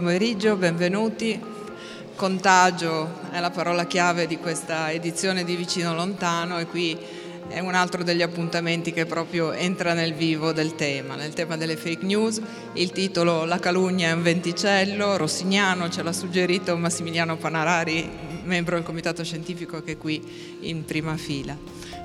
pomeriggio, benvenuti. Contagio è la parola chiave di questa edizione di Vicino Lontano e qui è un altro degli appuntamenti che proprio entra nel vivo del tema, nel tema delle fake news. Il titolo La calunnia è un venticello, Rossignano ce l'ha suggerito Massimiliano Panarari, membro del comitato scientifico che è qui in prima fila.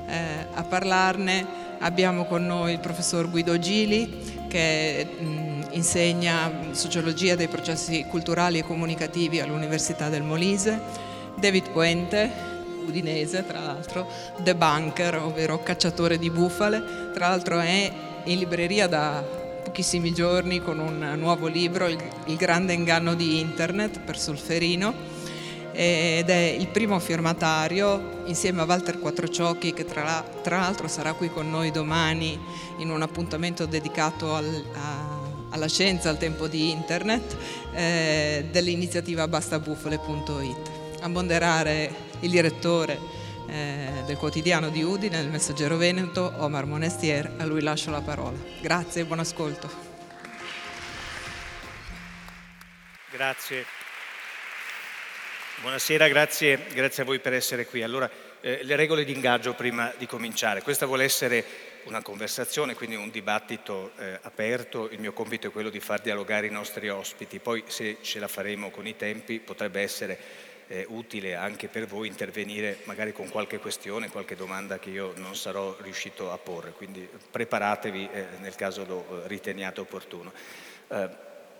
Eh, a parlarne abbiamo con noi il professor Guido Gili che mh, insegna sociologia dei processi culturali e comunicativi all'Università del Molise, David Puente, udinese, tra l'altro, The Bunker, ovvero cacciatore di bufale. Tra l'altro è in libreria da pochissimi giorni con un nuovo libro, Il, grande inganno di Internet per Solferino ed è il primo firmatario insieme a Walter Quattrociocchi che tra, tra l'altro sarà qui con noi domani in un appuntamento dedicato al, a, alla scienza al tempo di internet eh, dell'iniziativa bastabufale.it. A moderare il direttore eh, del quotidiano di Udine, il Messaggero Veneto, Omar Monestier, a lui lascio la parola. Grazie e buon ascolto. Grazie. Buonasera, grazie, grazie, a voi per essere qui. Allora, eh, le regole di ingaggio prima di cominciare. Questa vuole essere una conversazione, quindi un dibattito eh, aperto. Il mio compito è quello di far dialogare i nostri ospiti. Poi, se ce la faremo con i tempi, potrebbe essere eh, utile anche per voi intervenire magari con qualche questione, qualche domanda che io non sarò riuscito a porre, quindi preparatevi eh, nel caso lo eh, riteniate opportuno. Eh,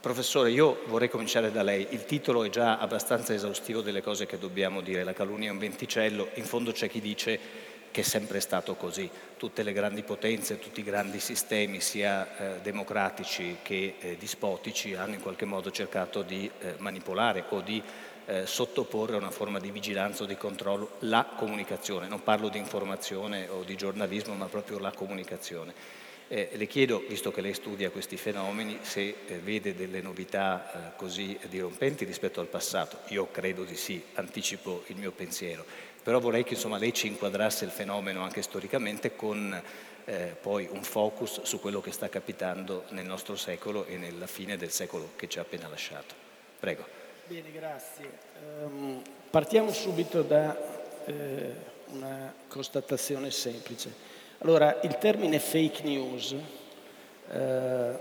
professore, io vorrei cominciare da lei, il titolo è già abbastanza esaustivo delle cose che dobbiamo dire, la calunnia è un venticello, in fondo c'è chi dice che è sempre stato così. Tutte le grandi potenze, tutti i grandi sistemi, sia eh, democratici che eh, dispotici, hanno in qualche modo cercato di eh, manipolare o di eh, sottoporre a una forma di vigilanza o di controllo la comunicazione. Non parlo di informazione o di giornalismo, ma proprio la comunicazione. Eh, le chiedo, visto che lei studia questi fenomeni, se eh, vede delle novità eh, così dirompenti rispetto al passato. Io credo di sì, anticipo il mio pensiero, però vorrei che insomma, lei ci inquadrasse il fenomeno anche storicamente con eh, poi un focus su quello che sta capitando nel nostro secolo e nella fine del secolo che ci ha appena lasciato. Prego. Bene, grazie. Um, partiamo subito da eh, una constatazione semplice. Allora, il termine fake news, eh,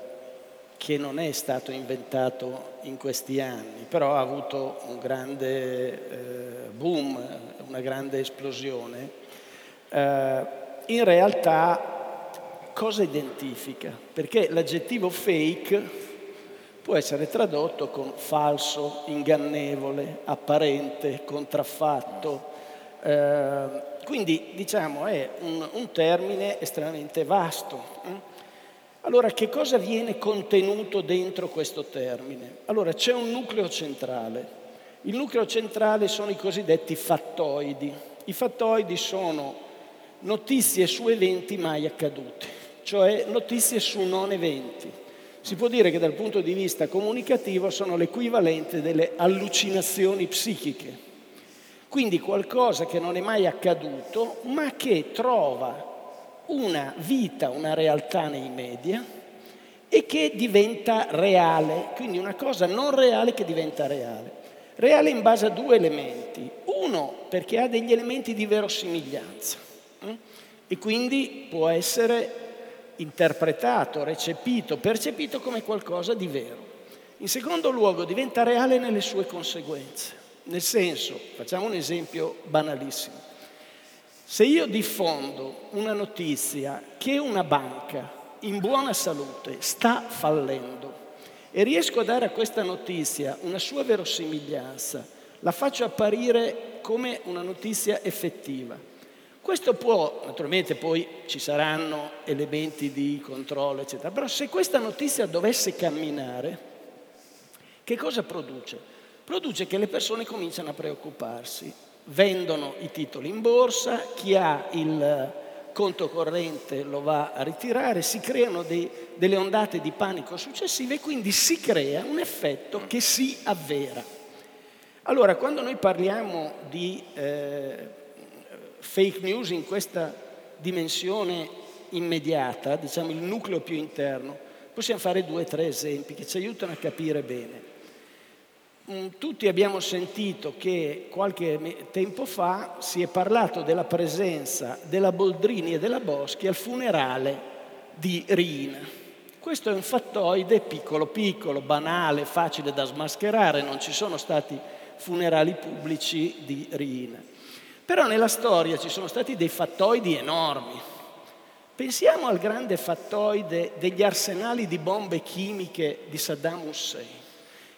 che non è stato inventato in questi anni, però ha avuto un grande eh, boom, una grande esplosione, eh, in realtà cosa identifica? Perché l'aggettivo fake può essere tradotto con falso, ingannevole, apparente, contraffatto. Eh, quindi diciamo è un, un, termine estremamente vasto. Allora che cosa viene contenuto dentro questo termine? Allora c'è un nucleo centrale. Il nucleo centrale sono i cosiddetti fattoidi. I fattoidi sono notizie su eventi mai accaduti, cioè notizie su non eventi si può dire che dal punto di vista comunicativo sono l'equivalente delle allucinazioni psichiche. Quindi qualcosa che non è mai accaduto, ma che trova una vita, una realtà nei media e che diventa reale, quindi una cosa non reale che diventa reale. Reale in base a due elementi. Uno, perché ha degli elementi di verosimiglianza eh? e quindi può essere interpretato, recepito, percepito come qualcosa di vero. In secondo luogo diventa reale nelle sue conseguenze. Nel senso, facciamo un esempio banalissimo. Se io diffondo una notizia che una banca in buona salute sta fallendo e riesco a dare a questa notizia una sua verosimiglianza, la faccio apparire come una notizia effettiva questo può, naturalmente poi ci saranno elementi di controllo, eccetera, però se questa notizia dovesse camminare, che cosa produce? Produce che le persone cominciano a preoccuparsi, vendono i titoli in borsa, chi ha il conto corrente lo va a ritirare, si creano dei, delle ondate di panico successive e quindi si crea un effetto che si avvera. Allora, quando noi parliamo di... Eh, fake news in questa dimensione immediata, diciamo il nucleo più interno, possiamo fare due o tre esempi che ci aiutano a capire bene. Mm, tutti abbiamo sentito che qualche tempo fa si è parlato della presenza della Boldrini e della Boschi al funerale di Rina. Questo è un fattoide piccolo piccolo, banale, facile da smascherare, non ci sono stati funerali pubblici di Rina. Però nella storia ci sono stati dei fattoidi enormi. Pensiamo al grande fattoide degli arsenali di bombe chimiche di Saddam Hussein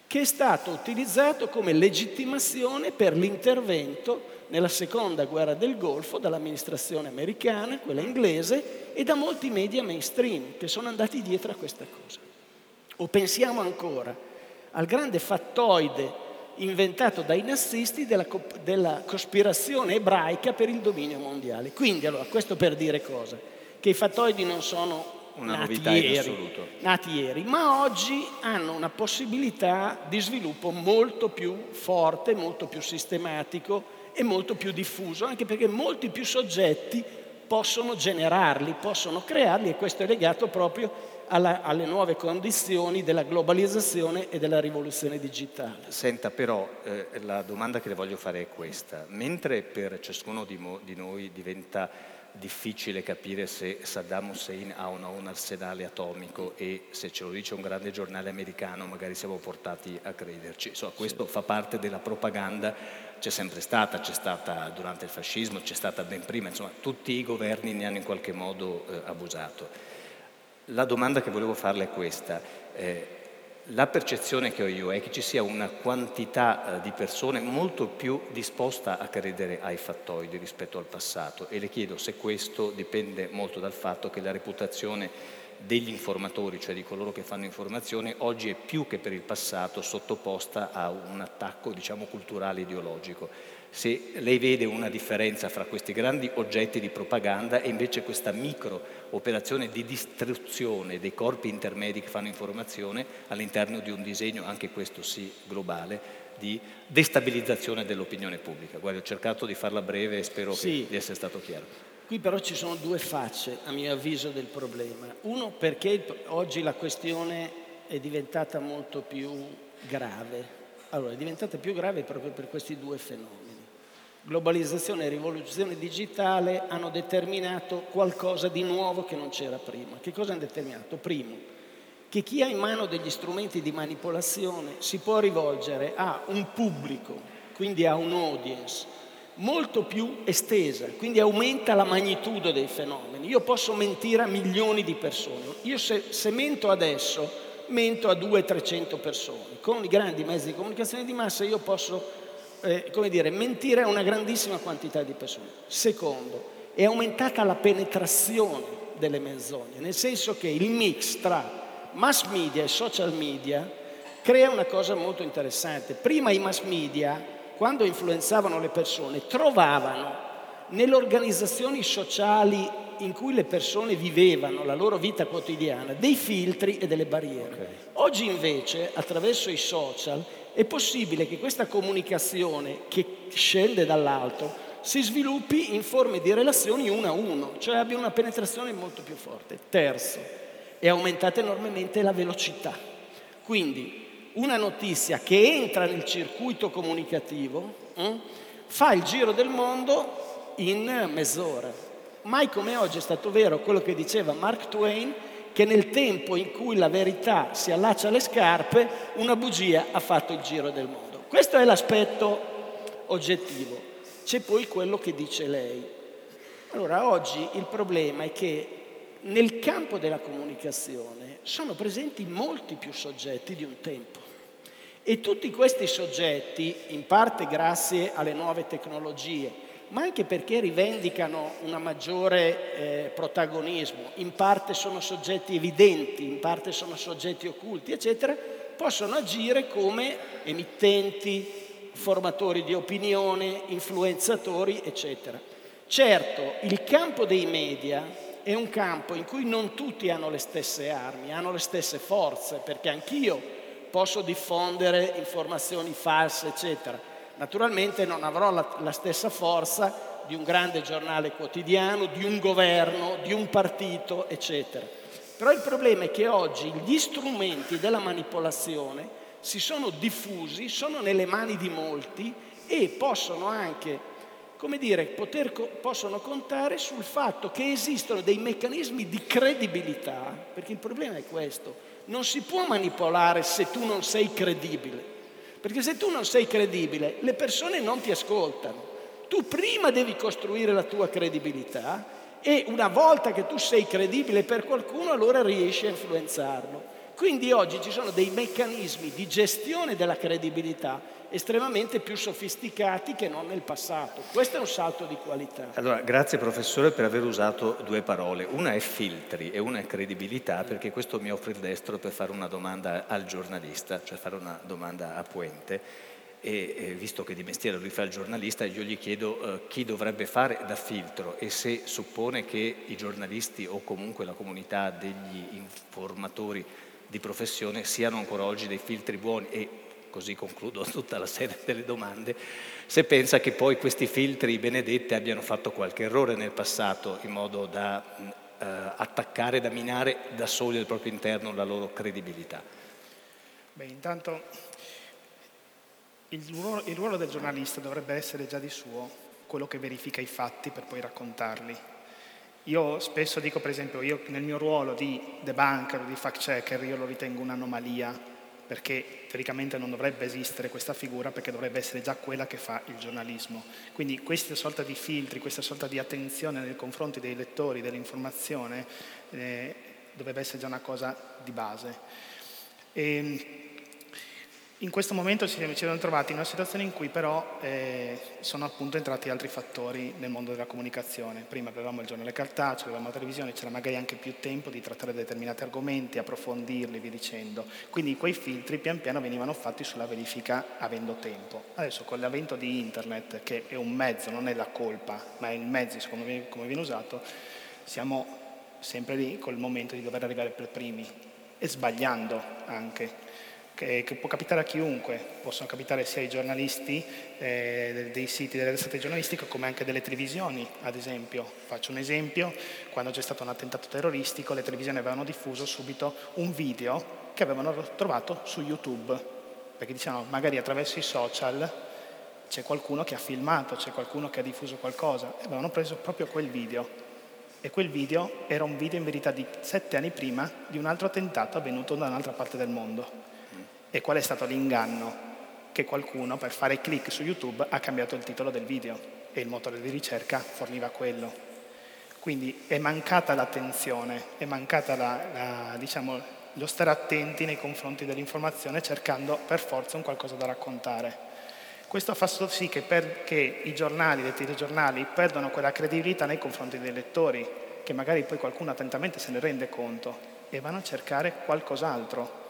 che è stato utilizzato come legittimazione per l'intervento nella seconda guerra del Golfo dall'amministrazione americana, quella inglese, e da molti media mainstream che sono andati dietro a questa cosa. O pensiamo ancora al grande fattoide inventato dai nazisti della, della cospirazione ebraica per il dominio mondiale. Quindi, allora, questo per dire cosa? Che i fattoidi non sono una nati novità ieri, nati ieri, ma oggi hanno una possibilità di sviluppo molto più forte, molto più sistematico e molto più diffuso, anche perché molti più soggetti possono generarli, possono crearli e questo è legato proprio alla, alle nuove condizioni della globalizzazione e della rivoluzione digitale. Senta, però eh, la domanda che le voglio fare è questa. Mentre per ciascuno di, mo- di noi diventa difficile capire se Saddam Hussein ha o no un arsenale atomico e se ce lo dice un grande giornale americano magari siamo portati a crederci. Insomma, questo fa parte della propaganda, c'è sempre stata, c'è stata durante il fascismo, c'è stata ben prima, insomma tutti i governi ne hanno in qualche modo eh, abusato. La domanda che volevo farle è questa. Eh, la percezione che ho io è che ci sia una quantità eh, di persone molto più disposta a credere ai fattoidi rispetto al passato. E le chiedo se questo dipende molto dal fatto che la reputazione degli informatori, cioè di coloro che fanno informazione, oggi è più che per il passato sottoposta a un attacco diciamo, culturale ideologico se lei vede una differenza fra questi grandi oggetti di propaganda e invece questa micro operazione di distruzione dei corpi intermedi che fanno informazione all'interno di un disegno, anche questo sì, globale, di destabilizzazione dell'opinione pubblica. Guarda, ho cercato di farla breve e spero sì. di essere stato chiaro. Qui però ci sono due facce, a mio avviso, del problema. Uno perché oggi la questione è diventata molto più grave. Allora, è diventata più grave proprio per questi due fenomeni globalizzazione e rivoluzione digitale hanno determinato qualcosa di nuovo che non c'era prima. Che cosa hanno determinato? Primo, che chi ha in mano degli strumenti di manipolazione si può rivolgere a un pubblico, quindi a un audience, molto più estesa, quindi aumenta la magnitudo dei fenomeni. Io posso mentire a milioni di persone. Io se, se mento adesso, mento a 200-300 persone. Con i grandi mezzi di comunicazione di massa io posso eh, come dire, mentire a una grandissima quantità di persone. Secondo, è aumentata la penetrazione delle menzogne, nel senso che il mix tra mass media e social media crea una cosa molto interessante. Prima i mass media, quando influenzavano le persone, trovavano nelle organizzazioni sociali in cui le persone vivevano la loro vita quotidiana dei filtri e delle barriere. Okay. Oggi invece, attraverso i social, è possibile che questa comunicazione che scende dall'alto si sviluppi in forme di relazioni uno a uno, cioè abbia una penetrazione molto più forte. Terzo, è aumentata enormemente la velocità. Quindi una notizia che entra nel circuito comunicativo hm, fa il giro del mondo in mezz'ora. Mai come oggi è stato vero quello che diceva Mark Twain, che nel tempo in cui la verità si allaccia alle scarpe, una bugia ha fatto il giro del mondo. Questo è l'aspetto oggettivo. C'è poi quello che dice lei. Allora, oggi il problema è che nel campo della comunicazione sono presenti molti più soggetti di un tempo. E tutti questi soggetti, in parte grazie alle nuove tecnologie, ma anche perché rivendicano un maggiore eh, protagonismo, in parte sono soggetti evidenti, in parte sono soggetti occulti, eccetera, possono agire come emittenti, formatori di opinione, influenzatori, eccetera. Certo, il campo dei media è un campo in cui non tutti hanno le stesse armi, hanno le stesse forze, perché anch'io posso diffondere informazioni false, eccetera Naturalmente non avrò la, la stessa forza di un grande giornale quotidiano, di un governo, di un partito, eccetera. Però il problema è che oggi gli strumenti della manipolazione si sono diffusi, sono nelle mani di molti e possono anche come dire, poter, possono contare sul fatto che esistono dei meccanismi di credibilità, perché il problema è questo, non si può manipolare se tu non sei credibile, perché se tu non sei credibile le persone non ti ascoltano. Tu prima devi costruire la tua credibilità e una volta che tu sei credibile per qualcuno allora riesci a influenzarlo. Quindi oggi ci sono dei meccanismi di gestione della credibilità estremamente più sofisticati che non nel passato. Questo è un salto di qualità. Allora, grazie professore per aver usato due parole. Una è filtri e una è credibilità, perché questo mi offre il destro per fare una domanda al giornalista, cioè fare una domanda a Puente. E, e visto che di mestiere lui fa il giornalista, io gli chiedo eh, chi dovrebbe fare da filtro e se suppone che i giornalisti o comunque la comunità degli informatori di professione siano ancora oggi dei filtri buoni e così concludo tutta la serie delle domande, se pensa che poi questi filtri benedetti abbiano fatto qualche errore nel passato in modo da eh, attaccare, da minare da soli al proprio interno la loro credibilità. Beh, intanto il ruolo, il ruolo del giornalista dovrebbe essere già di suo quello che verifica i fatti per poi raccontarli io spesso dico, per esempio, io nel mio ruolo di debunker, di fact checker, io lo ritengo un'anomalia, perché teoricamente non dovrebbe esistere questa figura, perché dovrebbe essere già quella che fa il giornalismo. Quindi questa sorta di filtri, questa sorta di attenzione nei confronti dei lettori, dell'informazione, eh, dovrebbe essere già una cosa di base. E, ehm, in questo momento ci siamo trovati in una situazione in cui però eh, sono appunto entrati altri fattori nel mondo della comunicazione. Prima avevamo il giornale cartaceo, avevamo la televisione, c'era magari anche più tempo di trattare determinati argomenti, approfondirli, vi dicendo. Quindi quei filtri pian piano venivano fatti sulla verifica avendo tempo. Adesso con l'avvento di internet, che è un mezzo, non è la colpa, ma è il mezzo come viene usato, siamo sempre lì col momento di dover arrivare per primi e sbagliando anche che, che, può capitare a chiunque, possono capitare sia ai giornalisti eh, dei siti delle testate giornalistiche come anche delle televisioni, ad esempio. Faccio un esempio, quando c'è stato un attentato terroristico le televisioni avevano diffuso subito un video che avevano trovato su YouTube, perché diciamo magari attraverso i social c'è qualcuno che ha filmato, c'è qualcuno che ha diffuso qualcosa e avevano preso proprio quel video. E quel video era un video in verità di sette anni prima di un altro attentato avvenuto da un'altra parte del mondo. E qual è stato l'inganno? Che qualcuno per fare clic su YouTube ha cambiato il titolo del video e il motore di ricerca forniva quello. Quindi è mancata l'attenzione, è mancata la, la, diciamo, lo stare attenti nei confronti dell'informazione cercando per forza un qualcosa da raccontare. Questo fa sì che perché i giornali, i telegiornali perdono quella credibilità nei confronti dei lettori, che magari poi qualcuno attentamente se ne rende conto e vanno a cercare qualcos'altro,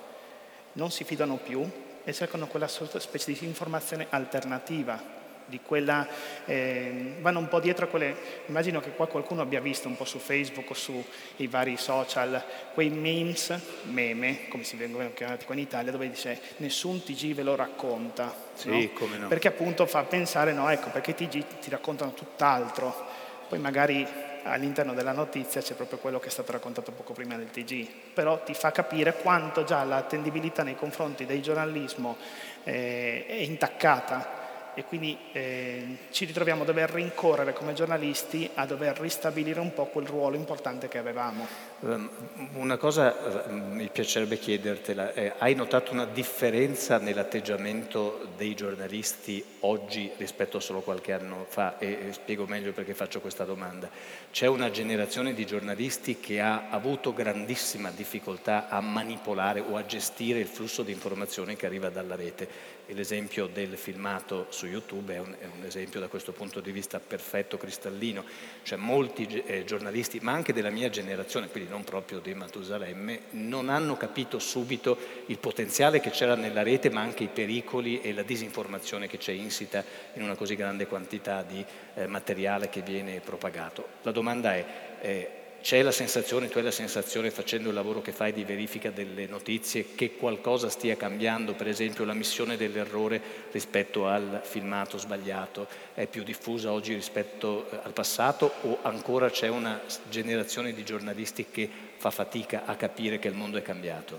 non si fidano più e cercano quella specie di informazione alternativa, di quella, eh, vanno un po' dietro a quelle, immagino che qua qualcuno abbia visto un po' su Facebook o sui vari social, quei memes, meme, come si vengono chiamati qua in Italia, dove dice nessun TG ve lo racconta. Sì, no? come no. Perché appunto fa pensare, no, ecco, perché i TG ti raccontano tutt'altro. Poi magari all'interno della notizia c'è proprio quello che è stato raccontato poco prima del TG, però ti fa capire quanto già l'attendibilità nei confronti del giornalismo eh, è intaccata e quindi eh, ci ritroviamo a dover rincorrere come giornalisti a dover ristabilire un po' quel ruolo importante che avevamo. Ehm, una cosa eh, mi piacerebbe chiedertela, eh, hai notato una differenza nell'atteggiamento dei giornalisti oggi rispetto a solo qualche anno fa e, e spiego meglio perché faccio questa domanda. C'è una generazione di giornalisti che ha avuto grandissima difficoltà a manipolare o a gestire il flusso di informazioni che arriva dalla rete l'esempio del filmato su YouTube è un, è un, esempio da questo punto di vista perfetto, cristallino, cioè molti eh, giornalisti, ma anche della mia generazione, quindi non proprio di Matusalemme, non hanno capito subito il potenziale che c'era nella rete, ma anche i pericoli e la disinformazione che c'è insita in una così grande quantità di eh, materiale che viene propagato. La domanda è, eh, c'è la sensazione, tu hai la sensazione facendo il lavoro che fai di verifica delle notizie che qualcosa stia cambiando, per esempio la missione dell'errore rispetto al filmato sbagliato è più diffusa oggi rispetto eh, al passato o ancora c'è una generazione di giornalisti che fa fatica a capire che il mondo è cambiato?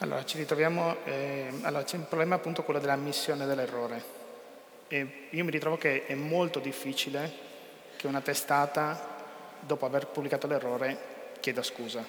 Allora, ci ritroviamo, eh, allora, c'è un problema appunto quello dell'ammissione dell'errore. E io mi ritrovo che è molto difficile che una testata, dopo aver pubblicato l'errore, chieda scusa.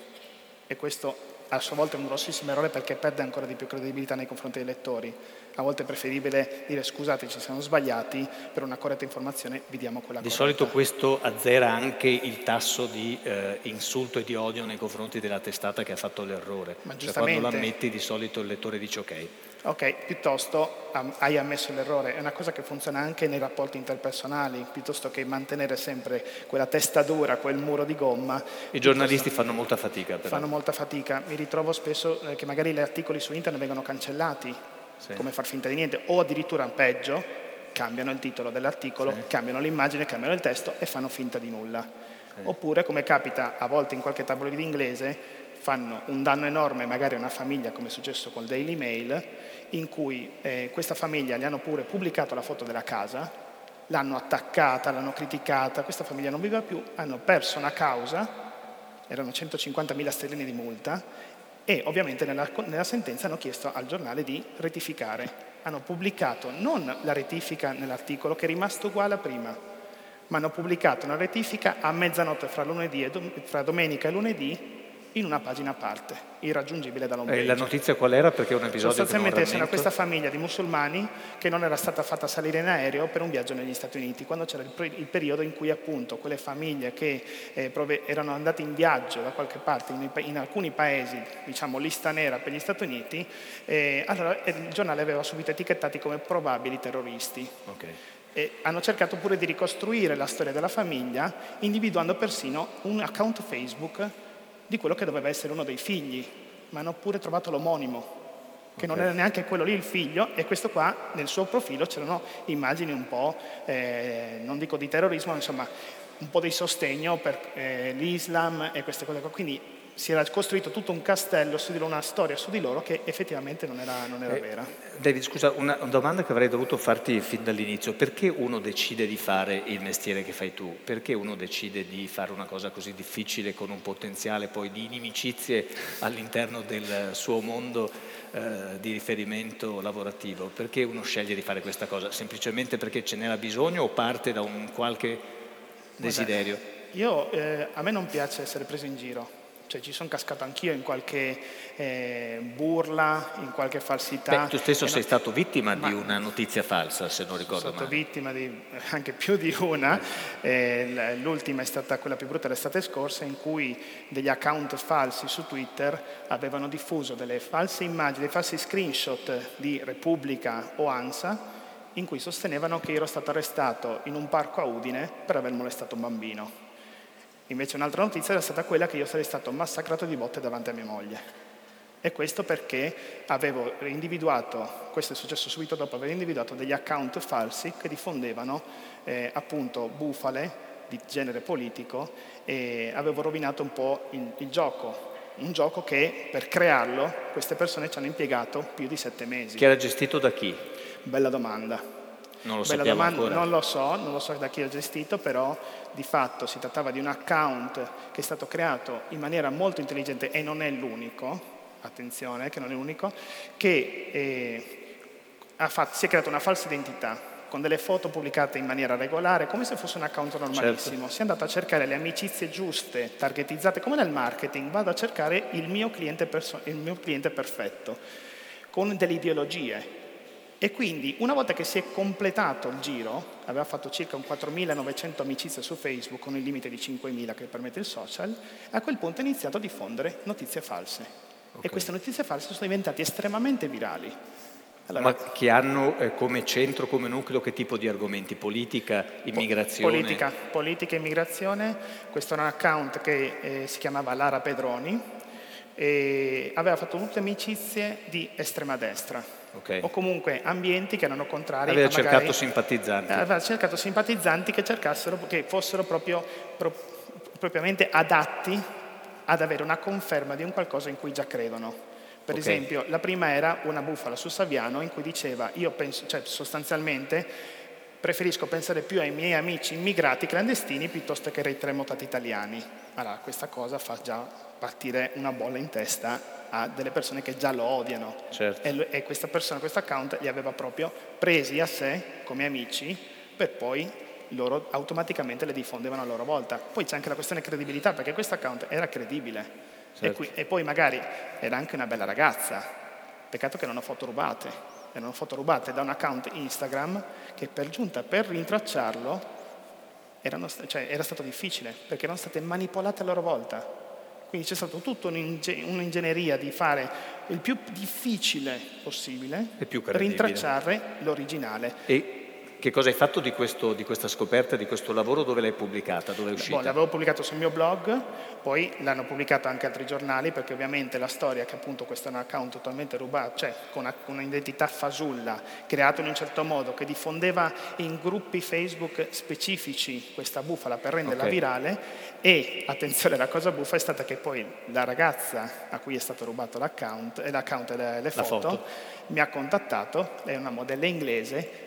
E questo a sua volta è un grossissimo errore perché perde ancora di più credibilità nei confronti dei lettori. A volte è preferibile dire scusate ci siamo sbagliati, per una corretta informazione vi diamo quella Di corretta. solito questo azzera anche il tasso di eh, insulto e di odio nei confronti della testata che ha fatto l'errore. Ma cioè quando lo giustamente- ammetti di solito il lettore dice ok. Ok, piuttosto am- hai ammesso l'errore, è una cosa che funziona anche nei rapporti interpersonali, piuttosto che mantenere sempre quella testa dura, quel muro di gomma. I giornalisti fanno molta fatica però. fanno molta fatica. Mi ritrovo spesso eh, che magari gli articoli su internet vengono cancellati, Sì. come far finta di niente, o addirittura peggio, cambiano il titolo dell'articolo, cambiano l'immagine, cambiano il testo e fanno finta di nulla. Oppure, come capita a volte in qualche tabloide inglese, fanno un danno enorme magari a una famiglia, come è successo col Daily Mail, in cui eh, questa famiglia gli hanno pure pubblicato la foto della casa, l'hanno attaccata, l'hanno criticata, questa famiglia non vive più, hanno perso una causa, erano 150.000 sterline di multa e ovviamente nella, nella sentenza hanno chiesto al giornale di rettificare. Hanno pubblicato non la rettifica nell'articolo che è rimasto uguale a prima, ma hanno pubblicato una rettifica a mezzanotte fra, dom- fra domenica e lunedì in una pagina a parte, irraggiungibile dall'home Eh, page. la notizia qual era? Perché è un episodio Sostanzialmente c'era questa famiglia di musulmani che non era stata fatta salire in aereo per un viaggio negli Stati Uniti, quando c'era il, periodo in cui appunto quelle famiglie che eh, erano andate in viaggio da qualche parte in, in alcuni paesi, diciamo lista nera per gli Stati Uniti, eh, allora il giornale aveva subito etichettati come probabili terroristi. Ok. E hanno cercato pure di ricostruire la storia della famiglia, individuando persino un account Facebook di quello che doveva essere uno dei figli, ma hanno pure trovato l'omonimo, che non Ok. era neanche quello lì il figlio, e questo qua nel suo profilo c'erano immagini un po', eh, non dico di terrorismo, ma insomma un po' di sostegno per eh, l'Islam e queste cose qua. Quindi si era costruito tutto un castello su di loro, una storia su di loro che effettivamente non era, non era Eh, vera. David, scusa, una, domanda che avrei dovuto farti fin dall'inizio. Perché uno decide di fare il mestiere che fai tu? Perché uno decide di fare una cosa così difficile con un potenziale poi di inimicizie all'interno del suo mondo eh, di riferimento lavorativo? Perché uno sceglie di fare questa cosa? Semplicemente perché ce n'era bisogno o parte da un qualche desiderio? Io, eh, a me non piace essere preso in giro, cioè ci sono cascato anch'io in qualche eh, burla, in qualche falsità. Beh, tu stesso E sei no- stato vittima Ma- di una notizia falsa, se non sono ricordo stato male. vittima di anche più di una, Eh, l'ultima è stata quella più brutta l'estate scorsa in cui degli account falsi su Twitter avevano diffuso delle false immagini, dei falsi screenshot di Repubblica o ANSA in cui sostenevano che ero stato arrestato in un parco a Udine per aver molestato un bambino. Invece un'altra notizia era stata quella che io sarei stato massacrato di botte davanti a mia moglie. E questo perché avevo individuato, questo è successo subito dopo aver individuato degli account falsi che diffondevano eh, appunto bufale di genere politico e avevo rovinato un po' il, il gioco. Un gioco che per crearlo queste persone ci hanno impiegato più di sette mesi. Che era gestito da chi? Bella domanda. Non lo Bella domanda, ancora. non lo so, non lo so da chi l'ha gestito, però di fatto si trattava di un account che è stato creato in maniera molto intelligente e non è l'unico, attenzione che non è l'unico, che eh, fatto- si è creata una falsa identità con delle foto pubblicate in maniera regolare, come se fosse un account normalissimo. Certo. Si è andato a cercare le amicizie giuste, targetizzate, come nel marketing, vado a cercare il mio cliente, perso- il mio cliente perfetto, con delle ideologie. E quindi una volta che si è completato il giro, aveva fatto circa un 4.900 amicizie su Facebook con il limite di 5.000 che permette il social, a quel punto ha iniziato a diffondere notizie false. E queste notizie false sono diventate estremamente virali. Allora, Ma che hanno eh, come centro, come nucleo, che tipo di argomenti? Politica, immigrazione? Politica, politica e immigrazione. Questo era un account che eh, si chiamava Lara Pedroni e aveva fatto tutte amicizie di estrema destra Ok. o comunque ambienti che erano contrari Aveva a magari- cercato simpatizzanti. Eh, aveva cercato simpatizzanti che cercassero che fossero proprio pro- propriamente adatti ad avere una conferma di un qualcosa in cui già credono. Per Ok. esempio, la prima era una bufala su Saviano in cui diceva io penso, cioè sostanzialmente preferisco pensare più ai miei amici immigrati clandestini piuttosto che ai terremotati italiani. Allora, questa cosa fa già partire una bolla in testa a delle persone che già lo odiano. Certo. E, e questa persona, questo account li aveva proprio presi a sé come amici per poi loro automaticamente le diffondevano a loro volta. Poi c'è anche la questione credibilità, perché questo account era credibile. Certo. E, qui, e, poi magari era anche una bella ragazza. Peccato che non ho foto rubate. Erano foto rubate da un account Instagram che per giunta, per rintracciarlo, erano, cioè, era stato difficile, perché erano state manipolate a loro volta. Quindi c'è stata tutta un'ingegneria di fare il più difficile possibile per rintracciare l'originale. E che cosa hai fatto di, questo, di, questa scoperta, di questo lavoro? Dove l'hai pubblicata? Dove è uscita? Boh, l'avevo pubblicato sul mio blog, poi l'hanno pubblicato anche altri giornali perché ovviamente la storia che appunto questo è un account totalmente rubato, cioè con un'identità fasulla, creato in un certo modo, che diffondeva in gruppi Facebook specifici questa bufala per renderla okay. virale e, attenzione, la cosa buffa è stata che poi la ragazza a cui è stato rubato l'account, l'account e le, le foto, foto, mi ha contattato, è una modella inglese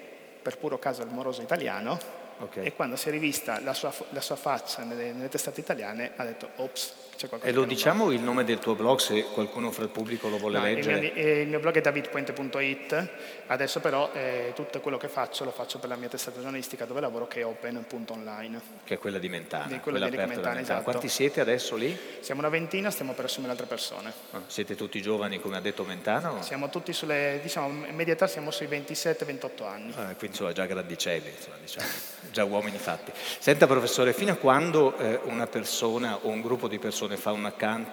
per puro caso il moroso italiano okay. e quando si è rivista la sua, la sua faccia nelle, nelle testate italiane ha detto ops e lo diciamo va. il nome del tuo blog se qualcuno fra il pubblico lo vuole no, leggere? Il mio, il mio, blog è davidpuente.it, adesso però eh, tutto quello che faccio lo faccio per la mia testata giornalistica dove lavoro che è open.online. Che è quella di Mentana. Di quella, quella di Mentana, esatto. Quanti siete adesso lì? Siamo una ventina, stiamo per assumere altre persone. Ah, siete tutti giovani come ha detto Mentana? O? Siamo tutti sulle, diciamo, in media età siamo sui 27-28 anni. Ah, quindi insomma già grandicelli, insomma, diciamo, già uomini fatti. Senta professore, fino a quando eh, una persona o un gruppo di persone fa un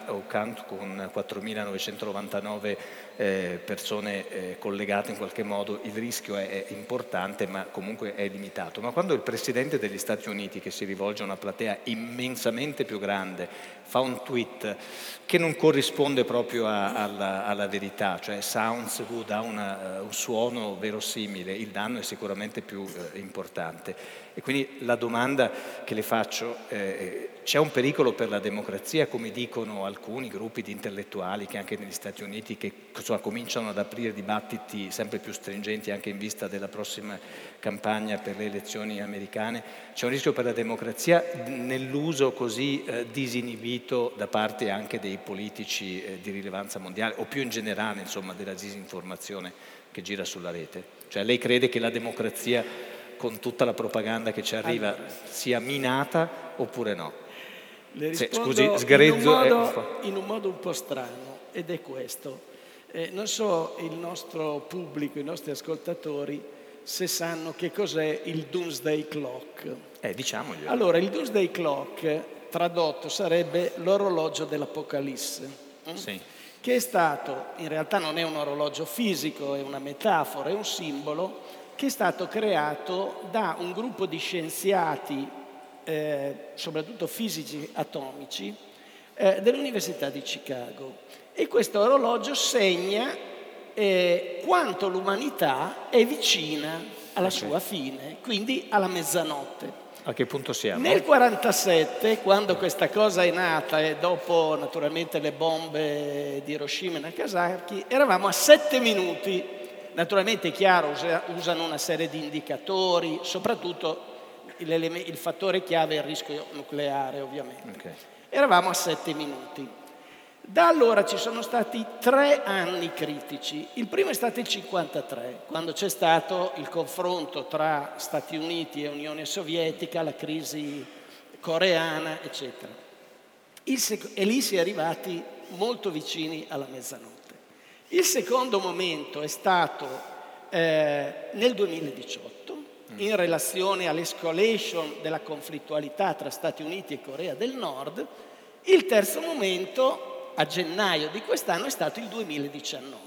Ocant con 4.999 eh, persone eh, collegate in qualche modo, il rischio è, è, importante ma comunque è limitato. Ma quando il Presidente degli Stati Uniti, che si rivolge a una platea immensamente più grande, fa un tweet che non corrisponde proprio a, alla, alla, verità, cioè sounds good, ha una, uh, un suono verosimile, il danno è sicuramente più uh, importante. E quindi la domanda che le faccio, eh, c'è un pericolo per la democrazia, come dicono alcuni gruppi di intellettuali che anche negli Stati Uniti che insomma, cominciano ad aprire dibattiti sempre più stringenti anche in vista della prossima campagna per le elezioni americane, c'è un rischio per la democrazia nell'uso così eh, disinibito da parte anche dei politici eh, di rilevanza mondiale o più in generale insomma, della disinformazione che gira sulla rete? Cioè lei crede che la democrazia con tutta la propaganda che ci arriva sia minata oppure no? Le rispondo Se, scusi, sgrezzo in un, modo, in un modo un po' strano ed è questo. Eh, non so il nostro pubblico, i nostri ascoltatori, se sanno che cos'è il Doomsday Clock. Eh, diciamoglielo. Allora, il Doomsday Clock, tradotto, sarebbe l'orologio dell'Apocalisse. Mm? Sì. Che è stato, in realtà non è un orologio fisico, è una metafora, è un simbolo, che è stato creato da un gruppo di scienziati eh, soprattutto fisici atomici, eh, dell'Università di Chicago. E questo orologio segna eh, quanto l'umanità è vicina alla okay. sua fine, quindi alla mezzanotte. A che punto siamo? Nel 1947, quando questa cosa è nata e dopo naturalmente le bombe di Hiroshima e Nagasaki, eravamo a sette minuti. Naturalmente è chiaro, usano una serie di indicatori, soprattutto il fattore chiave è il rischio nucleare ovviamente. Okay. Eravamo a sette minuti. Da allora ci sono stati tre anni critici. Il primo è stato il 1953, quando c'è stato il confronto tra Stati Uniti e Unione Sovietica, la crisi coreana, eccetera. Sec- e lì si è arrivati molto vicini alla mezzanotte. Il secondo momento è stato eh, nel 2018 in relazione all'escalation della conflittualità tra Stati Uniti e Corea del Nord, il terzo momento a gennaio di quest'anno è stato il 2019.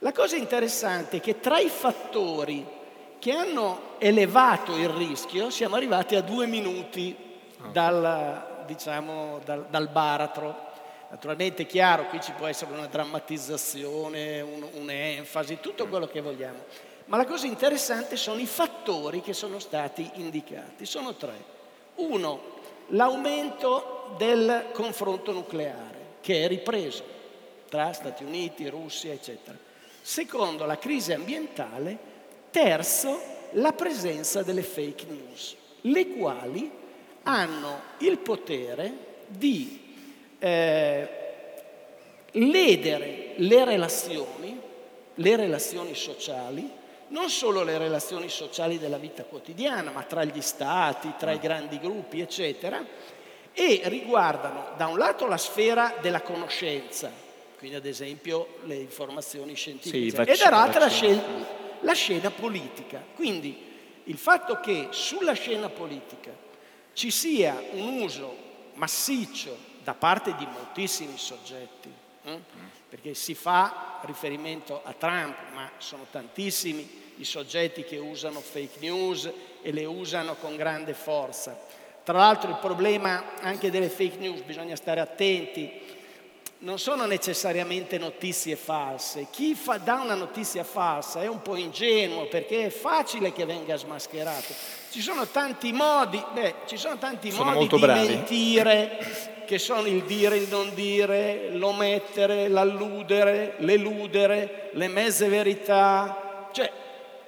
La cosa interessante è che tra i fattori che hanno elevato il rischio siamo arrivati a due minuti dal, diciamo, dal, dal baratro. Naturalmente è chiaro, qui ci può essere una drammatizzazione, un, un'enfasi, tutto quello che vogliamo. Ma la cosa interessante sono i fattori che sono stati indicati. Sono tre. Uno, l'aumento del confronto nucleare, che è ripreso tra Stati Uniti, Russia, eccetera. Secondo, la crisi ambientale. Terzo, la presenza delle fake news, le quali hanno il potere di eh, ledere le relazioni, le relazioni sociali, non solo le relazioni sociali della vita quotidiana, ma tra gli stati, tra i grandi gruppi, eccetera, e riguardano da un lato la sfera della conoscenza, quindi ad esempio le informazioni scientifiche, sì, vaccini, e dall'altra la, scena, la scena politica. Quindi il fatto che sulla scena politica ci sia un uso massiccio da parte di moltissimi soggetti, eh? perché si fa riferimento a Trump, ma sono tantissimi i soggetti che usano fake news e le usano con grande forza. Tra l'altro il problema anche delle fake news, bisogna stare attenti, non sono necessariamente notizie false. Chi fa, dà una notizia falsa è un po' ingenuo perché è facile che venga smascherato. Ci sono tanti modi, beh, ci sono tanti sono modi di bravi. mentire che sono il dire, il non dire, l'omettere, l'alludere, l'eludere, le mezze verità. Cioè,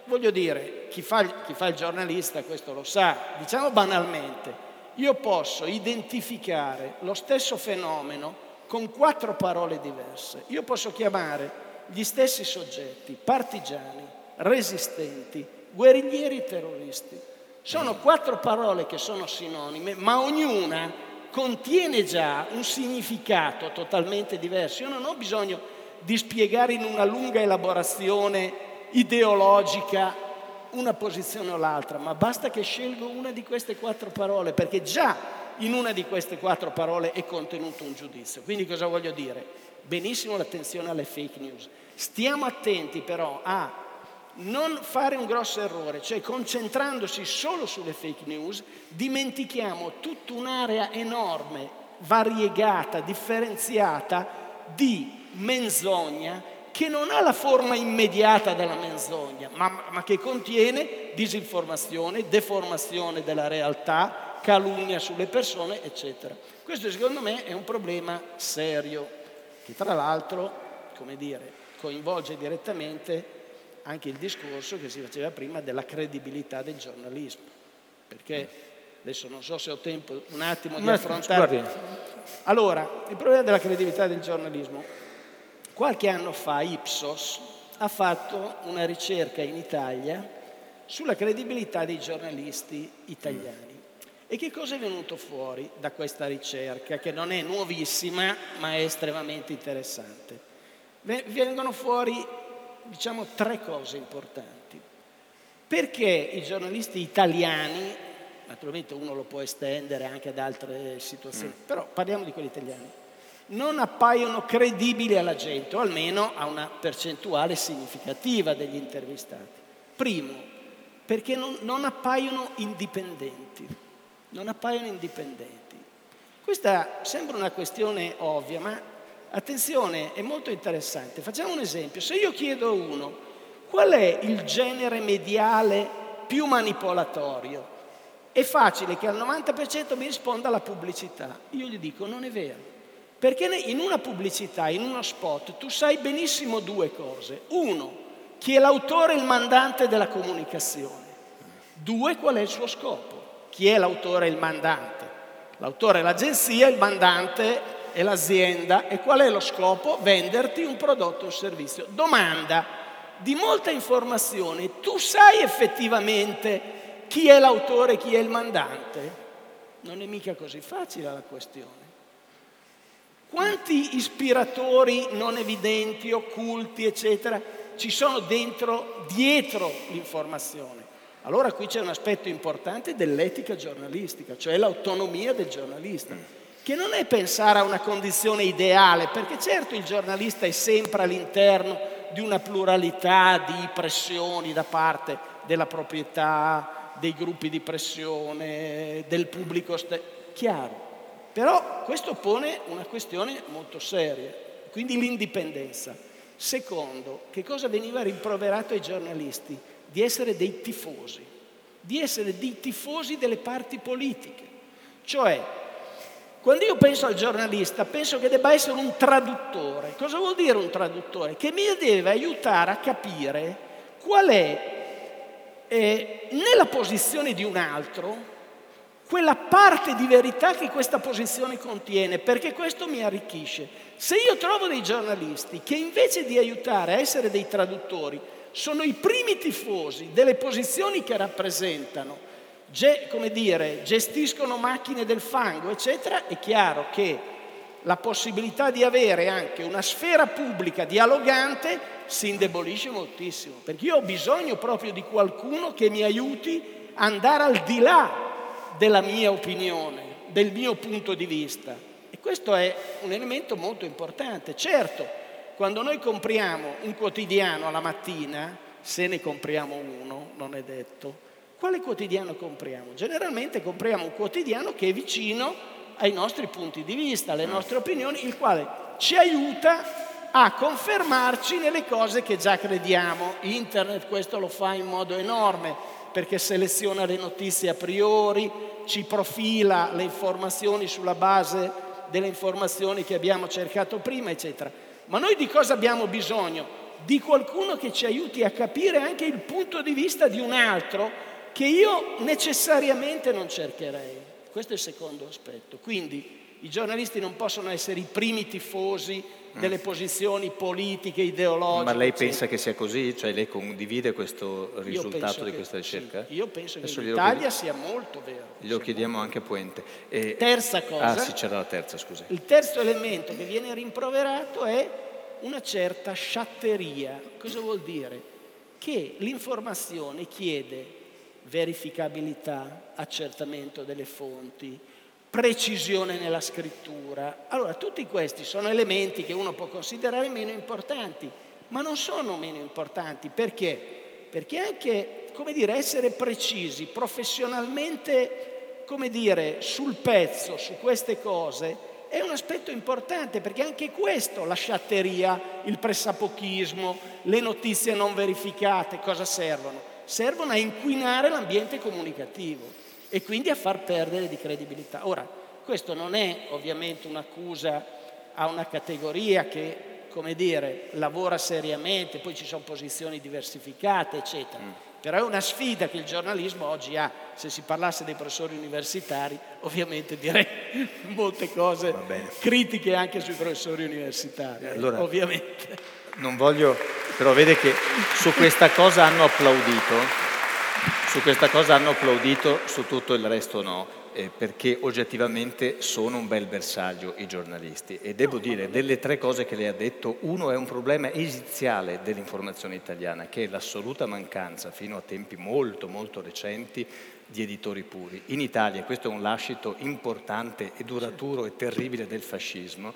voglio dire, chi fa, chi fa il giornalista questo lo sa. Diciamo banalmente, io posso identificare lo stesso fenomeno con quattro parole diverse. Io posso chiamare gli stessi soggetti partigiani, resistenti, guerriglieri terroristi. Sono quattro parole che sono sinonime, ma ognuna contiene già un significato totalmente diverso. Io non ho bisogno di spiegare in una lunga elaborazione ideologica una posizione o l'altra, ma basta che scelgo una di queste quattro parole, perché già in una di queste quattro parole è contenuto un giudizio. Quindi cosa voglio dire? Benissimo l'attenzione alle fake news. Stiamo attenti però a non fare un grosso errore, cioè concentrandosi solo sulle fake news, dimentichiamo tutta un'area enorme, variegata, differenziata di menzogna che non ha la forma immediata della menzogna, ma, ma che contiene disinformazione, deformazione della realtà, calunnia sulle persone, eccetera. Questo secondo me è un problema serio, che tra l'altro, come dire, coinvolge direttamente anche il discorso che si faceva prima della credibilità del giornalismo. Perché adesso non so se ho tempo un attimo di affrontare. Allora, il problema della credibilità del giornalismo. Qualche anno fa Ipsos ha fatto una ricerca in Italia sulla credibilità dei giornalisti italiani. E che cosa è venuto fuori da questa ricerca, che non è nuovissima, ma è estremamente interessante? Vengono fuori, diciamo, tre cose importanti. Perché i giornalisti italiani, naturalmente uno lo può estendere anche ad altre situazioni, mm. però parliamo di quelli italiani, non appaiono credibili alla gente, o almeno a una percentuale significativa degli intervistati. Primo, perché non, non appaiono indipendenti non appaiono indipendenti. Questa sembra una questione ovvia, ma attenzione, è molto interessante. Facciamo un esempio. Se io chiedo a uno qual è il genere mediale più manipolatorio, è facile che al 90% mi risponda la pubblicità. Io gli dico non è vero. Perché in una pubblicità, in uno spot, tu sai benissimo due cose. Uno, chi è l'autore e il mandante della comunicazione. Due, qual è il suo scopo chi è l'autore e il mandante. L'autore è l'agenzia, il mandante è l'azienda e qual è lo scopo? Venderti un prodotto o un servizio. Domanda di molta informazione, tu sai effettivamente chi è l'autore e chi è il mandante? Non è mica così facile la questione. Quanti ispiratori non evidenti, occulti, eccetera, ci sono dentro, dietro l'informazione? Allora qui c'è un aspetto importante dell'etica giornalistica, cioè l'autonomia del giornalista, che non è pensare a una condizione ideale, perché certo il giornalista è sempre all'interno di una pluralità di pressioni da parte della proprietà, dei gruppi di pressione, del pubblico, st- chiaro. Però questo pone una questione molto seria, quindi l'indipendenza. Secondo, che cosa veniva rimproverato ai giornalisti? di essere dei tifosi, di essere dei tifosi delle parti politiche. Cioè, quando io penso al giornalista, penso che debba essere un traduttore. Cosa vuol dire un traduttore? Che mi deve aiutare a capire qual è, eh, nella posizione di un altro, quella parte di verità che questa posizione contiene, perché questo mi arricchisce. Se io trovo dei giornalisti che invece di aiutare a essere dei traduttori, sono i primi tifosi delle posizioni che rappresentano, ge- come dire, gestiscono macchine del fango, eccetera, è chiaro che la possibilità di avere anche una sfera pubblica dialogante si indebolisce moltissimo, perché io ho bisogno proprio di qualcuno che mi aiuti ad andare al di là della mia opinione, del mio punto di vista. E questo è un elemento molto importante. Certo, quando noi compriamo un quotidiano alla mattina, se ne compriamo uno, non è detto, quale quotidiano compriamo? Generalmente compriamo un quotidiano che è vicino ai nostri punti di vista, alle nostre opinioni, il quale ci aiuta a confermarci nelle cose che già crediamo. Internet questo lo fa in modo enorme perché seleziona le notizie a priori, ci profila le informazioni sulla base delle informazioni che abbiamo cercato prima, eccetera. Ma noi di cosa abbiamo bisogno? Di qualcuno che ci aiuti a capire anche il punto di vista di un altro che io necessariamente non cercherei. Questo è il secondo aspetto. Quindi i giornalisti non possono essere i primi tifosi delle posizioni politiche, ideologiche. Ma lei pensa che sia così? Cioè lei condivide questo risultato di questa ricerca? Sì, io penso Adesso che in Italia sia molto vero. Glielo chiediamo anche a Puente. E... Terza cosa. Ah sì, c'era la terza, scusi. Il terzo elemento che viene rimproverato è una certa sciatteria. Cosa vuol dire? Che l'informazione chiede verificabilità, accertamento delle fonti, precisione nella scrittura. Allora, tutti questi sono elementi che uno può considerare meno importanti, ma non sono meno importanti. Perché? Perché anche, come dire, essere precisi professionalmente, come dire, sul pezzo, su queste cose, è un aspetto importante perché anche questo, la sciatteria, il pressapochismo, le notizie non verificate, cosa servono? Servono a inquinare l'ambiente comunicativo e quindi a far perdere di credibilità. Ora, questo non è ovviamente un'accusa a una categoria che, come dire, lavora seriamente, poi ci sono posizioni diversificate, eccetera. Mm. Però è una sfida che il giornalismo oggi ha. Se si parlasse dei professori universitari, ovviamente direi molte cose critiche anche sui professori universitari. Allora, ovviamente. Non voglio, però vede che su questa cosa hanno applaudito su questa cosa hanno applaudito, su tutto il resto no, eh, perché oggettivamente sono un bel bersaglio i giornalisti. E devo dire, delle tre cose che lei ha detto, uno è un problema esiziale dell'informazione italiana, che è l'assoluta mancanza, fino a tempi molto, molto recenti, di editori puri. In Italia, questo è un lascito importante e duraturo e terribile del fascismo,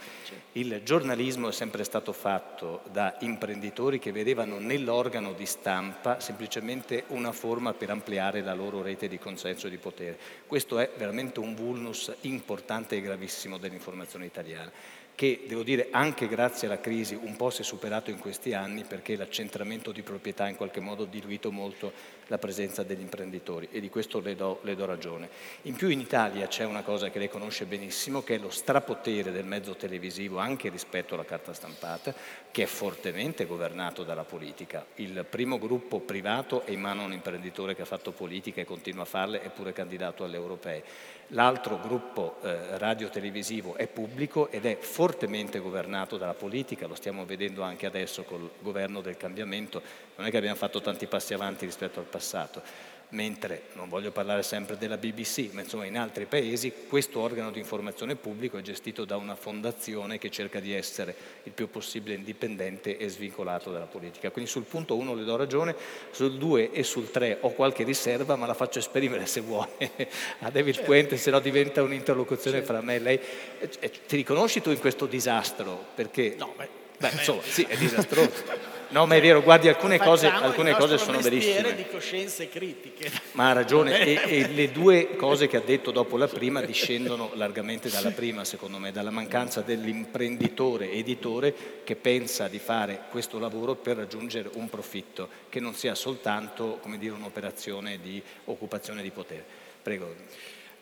il giornalismo è sempre stato fatto da imprenditori che vedevano nell'organo di stampa semplicemente una forma per ampliare la loro rete di consenso e di potere. Questo è veramente un vulnus importante e gravissimo dell'informazione italiana che devo dire anche grazie alla crisi un po' si è superato in questi anni perché l'accentramento di proprietà in qualche modo ha diluito molto la presenza degli imprenditori e di questo le do, le do, ragione. In più in Italia c'è una cosa che lei conosce benissimo che è lo strapotere del mezzo televisivo anche rispetto alla carta stampata che è fortemente governato dalla politica. Il primo gruppo privato è in mano a un imprenditore che ha fatto politica e continua a farle, è pure candidato alle europee L'altro gruppo eh, radio-televisivo è pubblico ed è fortemente governato dalla politica, lo stiamo vedendo anche adesso col governo del cambiamento, non è che abbiamo fatto tanti passi avanti rispetto al passato mentre non voglio parlare sempre della BBC, ma insomma in altri paesi questo organo di informazione pubblico è gestito da una fondazione che cerca di essere il più possibile indipendente e svincolato dalla politica. Quindi sul punto 1 le do ragione, sul 2 e sul 3 ho qualche riserva, ma la faccio esprimere se vuole a David certo. Puente, se no diventa un'interlocuzione certo. fra me e lei. Eh, ti riconosci tu in questo disastro? Perché... No, beh, beh insomma, sì, è disastroso. No, ma è vero, guardi, alcune cose, alcune cose sono verissime. di coscienze critiche. Ma ha ragione, e, e, le due cose che ha detto dopo la prima discendono largamente dalla prima, secondo me, dalla mancanza dell'imprenditore editore che pensa di fare questo lavoro per raggiungere un profitto, che non sia soltanto, come dire, un'operazione di occupazione di potere. Prego.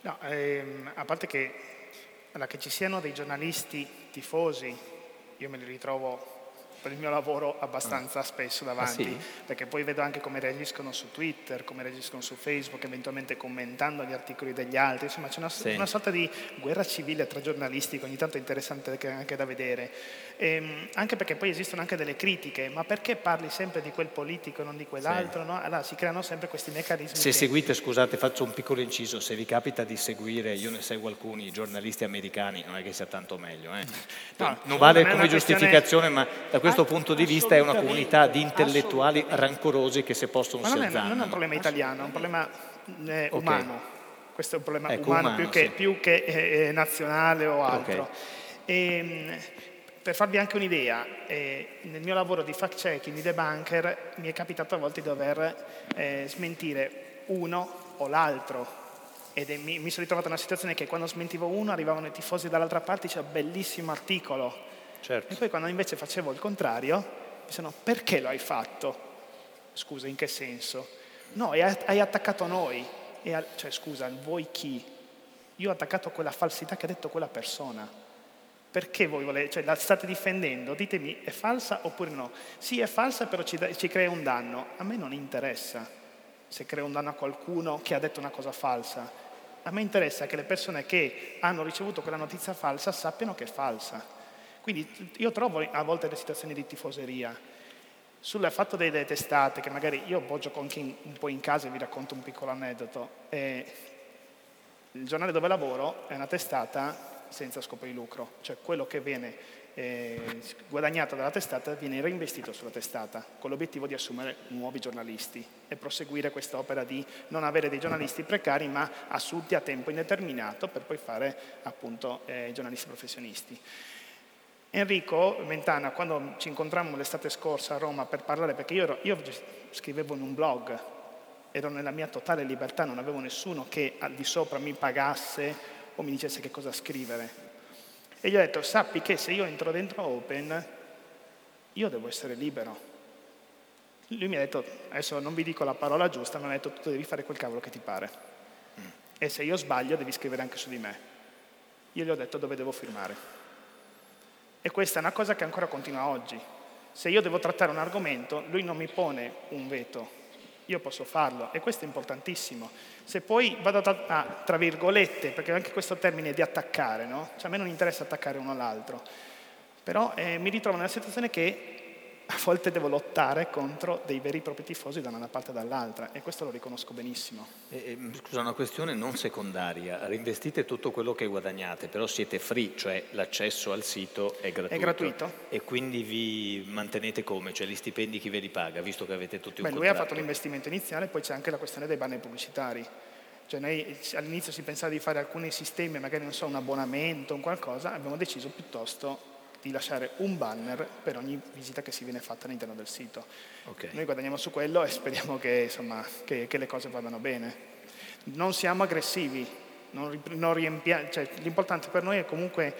No, ehm, a parte che, allora, che ci siano dei giornalisti tifosi, io me li ritrovo per il mio lavoro abbastanza ah. spesso davanti, ah, sì? perché poi vedo anche come reagiscono su Twitter, come reagiscono su Facebook, eventualmente commentando gli articoli degli altri, insomma c'è una, sì. una sorta di guerra civile tra giornalisti che ogni tanto è interessante anche da vedere, e, ehm, anche perché poi esistono anche delle critiche, ma perché parli sempre di quel politico e non di quell'altro? Sì. No? Allora si creano sempre questi meccanismi. Se che... seguite, scusate, faccio un piccolo inciso, se vi capita di seguire, io ne seguo alcuni giornalisti americani, non è che sia tanto meglio, eh? no, non vale come giustificazione, ma da questo questo punto di vista è una comunità di intellettuali rancorosi che si possono Ma non è, non è un problema italiano, è un problema eh, umano. Questo è un problema ecco, umano, umano, più che, sì. più che eh, nazionale o altro. Okay. E, ehm, per farvi anche un'idea, eh, nel mio lavoro di fact-checking, di debunker, mi è capitato a volte di dover eh, smentire uno o l'altro. Ed è, mi, mi, sono ritrovato in una situazione che quando smentivo uno arrivavano i tifosi dall'altra parte, c'era un bellissimo articolo Certo. E poi quando invece facevo il contrario, mi sono perché lo hai fatto? Scusa, in che senso? No, hai attaccato noi. A, cioè, scusa, voi chi? Io ho attaccato quella falsità che ha detto quella persona. Perché voi volete, cioè, la state difendendo? Ditemi, è falsa oppure no? Sì, è falsa, però ci, ci crea un danno. A me non interessa se crea un danno a qualcuno che ha detto una cosa falsa. A me interessa che le persone che hanno ricevuto quella notizia falsa sappiano che è falsa. Quindi io trovo a volte le situazioni di tifoseria. Sul fatto delle testate, che magari io poggio anche un po' in casa e vi racconto un piccolo aneddoto. Eh, il giornale dove lavoro è una testata senza scopo di lucro, cioè quello che viene eh, guadagnato dalla testata viene reinvestito sulla testata, con l'obiettivo di assumere nuovi giornalisti e proseguire quest'opera di non avere dei giornalisti precari ma assunti a tempo indeterminato per poi fare appunto eh, giornalisti professionisti. Enrico Mentana, quando ci incontrammo l'estate scorsa a Roma per parlare, perché io, ero, io scrivevo in un blog, ero nella mia totale libertà, non avevo nessuno che al di sopra mi pagasse o mi dicesse che cosa scrivere. E gli ho detto, sappi che se io entro dentro Open, io devo essere libero. Lui mi ha detto, adesso non vi dico la parola giusta, ma mi ha detto, tu devi fare quel cavolo che ti pare. E se io sbaglio devi scrivere anche su di me. Io gli ho detto dove devo firmare. E questa è una cosa che ancora continua oggi. Se io devo trattare un argomento, lui non mi pone un veto, io posso farlo e questo è importantissimo. Se poi vado a, tra virgolette, perché anche questo termine di attaccare, no? Cioè a me non interessa attaccare uno all'altro, però eh, mi ritrovo nella situazione che a volte devo lottare contro dei veri e propri tifosi da una parte e dall'altra e questo lo riconosco benissimo. Eh, scusa, una questione non secondaria, reinvestite tutto quello che guadagnate, però siete free, cioè l'accesso al sito è gratuito. È gratuito. E quindi vi mantenete come? Cioè gli stipendi chi ve li paga, visto che avete tutti un Beh, contratto? Lui ha fatto l'investimento iniziale, poi c'è anche la questione dei banner pubblicitari. Cioè noi all'inizio si pensava di fare alcuni sistemi, magari non so, un abbonamento, un qualcosa, abbiamo deciso piuttosto di lasciare un banner per ogni visita che si viene fatta all'interno del sito. Okay. Noi guadagniamo su quello e speriamo che, insomma, che, che, le cose vadano bene. Non siamo aggressivi, non, non riempia, cioè, l'importante per noi è comunque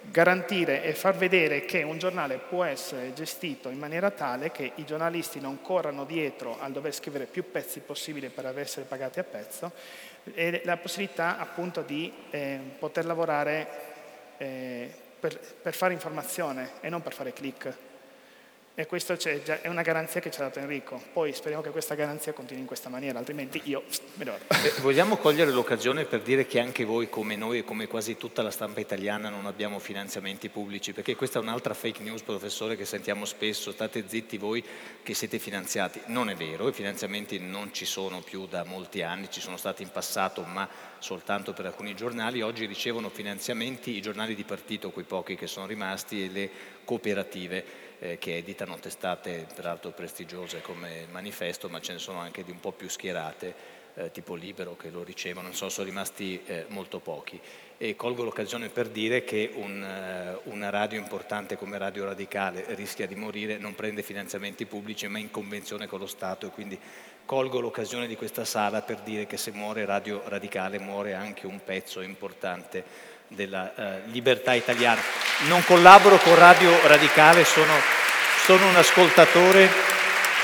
garantire e far vedere che un giornale può essere gestito in maniera tale che i giornalisti non corrano dietro al dover scrivere più pezzi possibile per essere pagati a pezzo e la possibilità appunto di eh, poter lavorare eh, per, per fare informazione e non per fare click. E questa è una garanzia che ci ha dato Enrico. Poi speriamo che questa garanzia continui in questa maniera, altrimenti io me lo eh, Vogliamo cogliere l'occasione per dire che anche voi, come noi e come quasi tutta la stampa italiana, non abbiamo finanziamenti pubblici, perché questa è un'altra fake news, professore, che sentiamo spesso, state zitti voi che siete finanziati. Non è vero, i finanziamenti non ci sono più da molti anni, ci sono stati in passato, ma soltanto per alcuni giornali. Oggi ricevono finanziamenti i giornali di partito, quei pochi che sono rimasti, e le cooperative eh, che editano testate peraltro prestigiose come Manifesto, ma ce ne sono anche di un po' più schierate, eh, tipo Libero, che lo ricevono, so, sono rimasti eh, molto pochi. E colgo l'occasione per dire che un, uh, una radio importante come Radio Radicale rischia di morire, non prende finanziamenti pubblici, ma in convenzione con lo Stato e quindi colgo l'occasione di questa sala per dire che se muore Radio Radicale muore anche un pezzo importante della eh, libertà italiana. Non collaboro con Radio Radicale, sono, sono un ascoltatore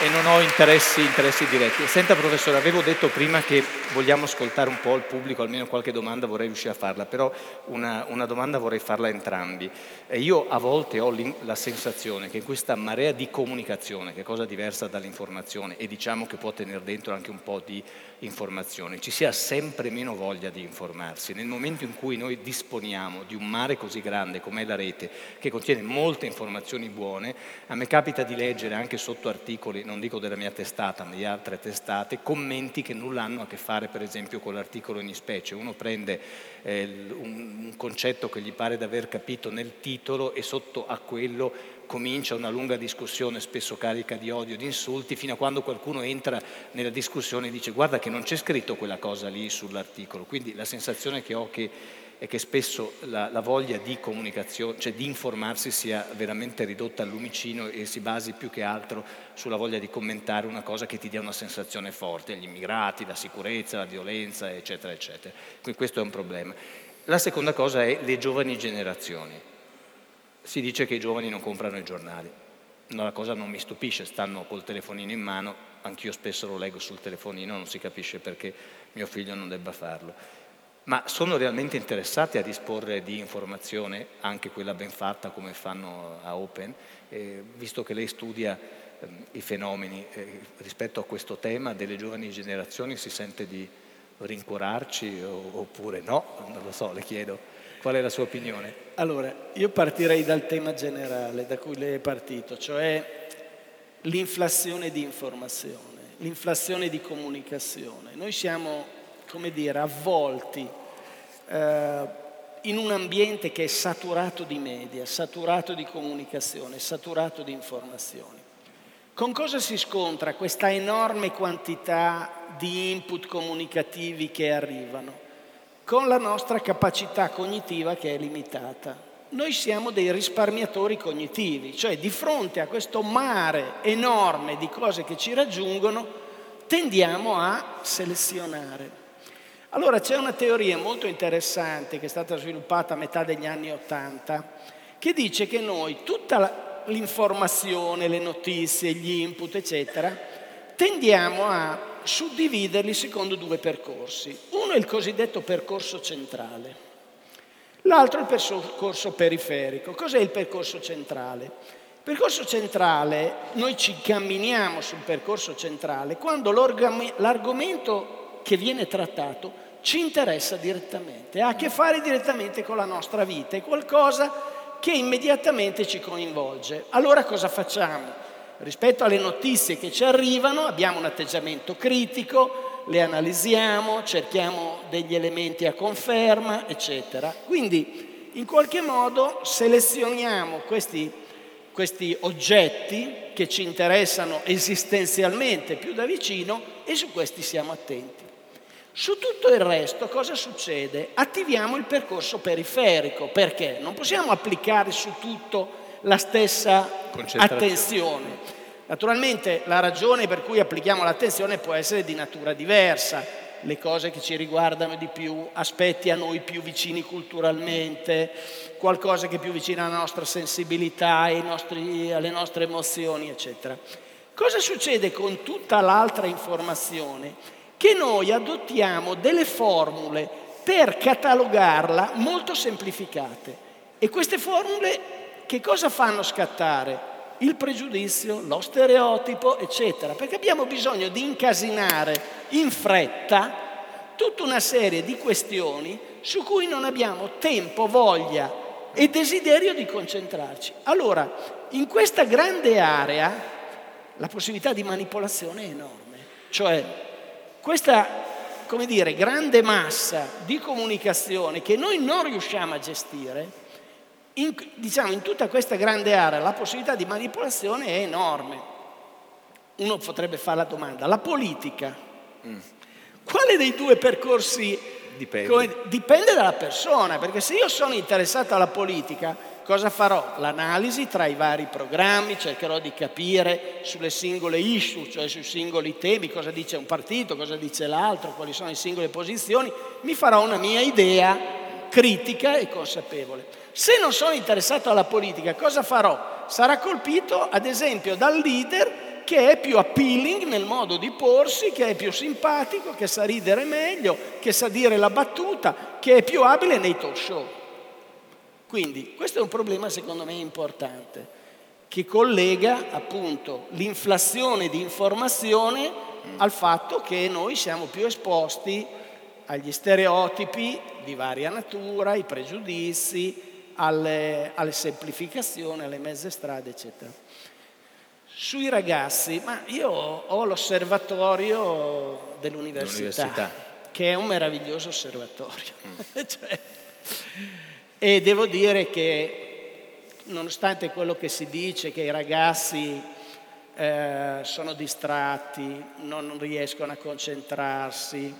e non ho interessi, interessi, diretti. Senta professore, avevo detto prima che vogliamo ascoltare un po' il pubblico, almeno qualche domanda vorrei riuscire a farla, però una, una domanda vorrei farla a entrambi. E io a volte ho la sensazione che in questa marea di comunicazione, che è cosa diversa dall'informazione e diciamo che può tenere dentro anche un po' di informazione, ci sia sempre meno voglia di informarsi. Nel momento in cui noi disponiamo di un mare così grande come è la rete, che contiene molte informazioni buone, a me capita di leggere anche sotto articoli non dico della mia testata, ma di altre testate, commenti che nulla hanno a che fare per esempio con l'articolo in specie. Uno prende eh, un, un concetto che gli pare di aver capito nel titolo e sotto a quello comincia una lunga discussione, spesso carica di odio, di insulti, fino a quando qualcuno entra nella discussione e dice guarda che non c'è scritto quella cosa lì sull'articolo. Quindi la sensazione che ho che è che spesso la, la, voglia di comunicazione, cioè di informarsi sia veramente ridotta al lumicino e si basi più che altro sulla voglia di commentare una cosa che ti dia una sensazione forte, gli immigrati, la sicurezza, la violenza, eccetera, eccetera. Quindi questo è un problema. La seconda cosa è le giovani generazioni. Si dice che i giovani non comprano i giornali. No, la cosa non mi stupisce, stanno col telefonino in mano, anch'io spesso lo leggo sul telefonino, non si capisce perché mio figlio non debba farlo ma sono realmente interessati a disporre di informazione, anche quella ben fatta come fanno a Open, eh, visto che lei studia eh, i fenomeni eh, rispetto a questo tema delle giovani generazioni, si sente di rincuorarci o, oppure no? Non lo so, le chiedo. Qual è la sua opinione? Allora, io partirei dal tema generale da cui lei è partito, cioè l'inflazione di informazione, l'inflazione di comunicazione. Noi siamo come dire, avvolti eh, in un ambiente che è saturato di media, saturato di comunicazione, saturato di informazioni. Con cosa si scontra questa enorme quantità di input comunicativi che arrivano? Con la nostra capacità cognitiva che è limitata. Noi siamo dei risparmiatori cognitivi, cioè di fronte a questo mare enorme di cose che ci raggiungono, tendiamo a selezionare. Allora c'è una teoria molto interessante che è stata sviluppata a metà degli anni Ottanta che dice che noi tutta l'informazione, le notizie, gli input, eccetera, tendiamo a suddividerli secondo due percorsi. Uno è il cosiddetto percorso centrale, l'altro è il percorso periferico. Cos'è il percorso centrale? Il percorso centrale, noi ci camminiamo sul percorso centrale quando l'argomento che viene trattato ci interessa direttamente, ha a che fare direttamente con la nostra vita, è qualcosa che immediatamente ci coinvolge. Allora cosa facciamo? Rispetto alle notizie che ci arrivano abbiamo un atteggiamento critico, le analizziamo, cerchiamo degli elementi a conferma, eccetera. Quindi in qualche modo selezioniamo questi, questi oggetti che ci interessano esistenzialmente più da vicino e su questi siamo attenti. Su tutto il resto cosa succede? Attiviamo il percorso periferico, perché non possiamo applicare su tutto la stessa attenzione. Naturalmente la ragione per cui applichiamo l'attenzione può essere di natura diversa, le cose che ci riguardano di più, aspetti a noi più vicini culturalmente, qualcosa che è più vicino alla nostra sensibilità, nostri, alle nostre emozioni, eccetera. Cosa succede con tutta l'altra informazione? che noi adottiamo delle formule per catalogarla molto semplificate. E queste formule che cosa fanno scattare? Il pregiudizio, lo stereotipo, eccetera, perché abbiamo bisogno di incasinare in fretta tutta una serie di questioni su cui non abbiamo tempo, voglia e desiderio di concentrarci. Allora, in questa grande area la possibilità di manipolazione è enorme, cioè questa, come dire, grande massa di comunicazione che noi non riusciamo a gestire, in, diciamo in tutta questa grande area la possibilità di manipolazione è enorme. Uno potrebbe fare la domanda, la politica, mm. quale dei due percorsi dipende. Come, dipende dalla persona, perché se io sono interessato alla politica, cosa farò? L'analisi tra i vari programmi, cercherò di capire sulle singole issue, cioè sui singoli temi, cosa dice un partito, cosa dice l'altro, quali sono le singole posizioni, mi farò una mia idea critica e consapevole. Se non sono interessato alla politica, cosa farò? Sarà colpito, ad esempio, dal leader che è più appealing nel modo di porsi, che è più simpatico, che sa ridere meglio, che sa dire la battuta, che è più abile nei talk show. Quindi questo è un problema secondo me importante, che collega appunto l'inflazione di informazione al fatto che noi siamo più esposti agli stereotipi di varia natura, ai pregiudizi, alle, alle semplificazioni, alle mezze strade, eccetera. Sui ragazzi, ma io ho l'osservatorio dell'università, che è un meraviglioso osservatorio. Mm. cioè, e devo dire che nonostante quello che si dice, che i ragazzi eh, sono distratti, non riescono a concentrarsi,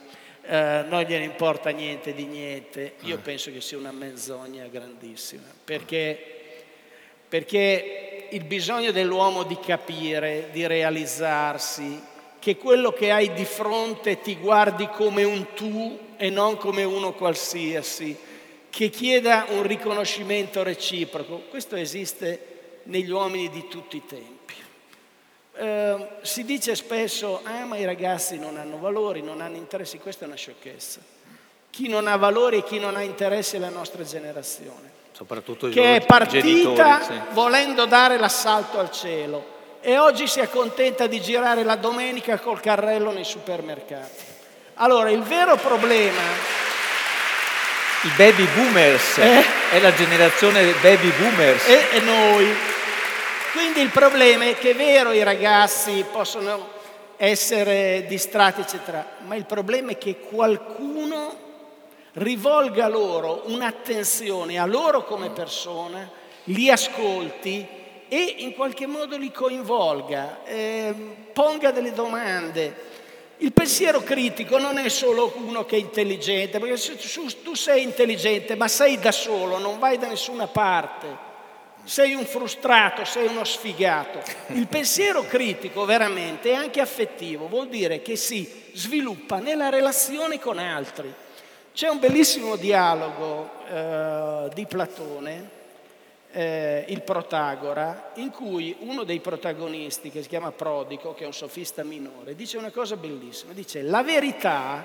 eh, non gliene importa niente di niente, io ah. penso che sia una menzogna grandissima, perché, perché il bisogno dell'uomo di capire, di realizzarsi, che quello che hai di fronte ti guardi come un tu e non come uno qualsiasi, che chieda un riconoscimento reciproco. Questo esiste negli uomini di tutti i tempi. Eh, si dice spesso, ah ma i ragazzi non hanno valori, non hanno interessi, questa è una sciocchezza. Chi non ha valori e chi non ha interessi è la nostra generazione soprattutto che è partita genitori, sì. volendo dare l'assalto al cielo e oggi si accontenta di girare la domenica col carrello nei supermercati. Allora, il vero problema... I baby boomers, eh? è la generazione baby boomers. E, e noi. Quindi il problema è che è vero i ragazzi possono essere distratti, eccetera, ma il problema è che qualcuno rivolga loro un'attenzione a loro come persona, li ascolti e in qualche modo li coinvolga, eh, ponga delle domande. Il pensiero critico non è solo uno che è intelligente, perché se tu sei intelligente ma sei da solo, non vai da nessuna parte, sei un frustrato, sei uno sfigato. Il pensiero critico veramente è anche affettivo, vuol dire che si sviluppa nella relazione con altri. C'è un bellissimo dialogo eh, di Platone, eh, il Protagora, in cui uno dei protagonisti, che si chiama Prodico, che è un sofista minore, dice una cosa bellissima, dice la verità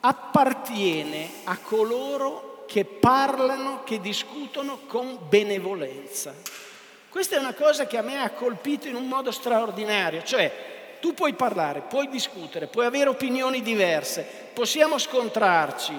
appartiene a coloro che parlano, che discutono con benevolenza. Questa è una cosa che a me ha colpito in un modo straordinario, cioè tu puoi parlare, puoi discutere, puoi avere opinioni diverse, possiamo scontrarci,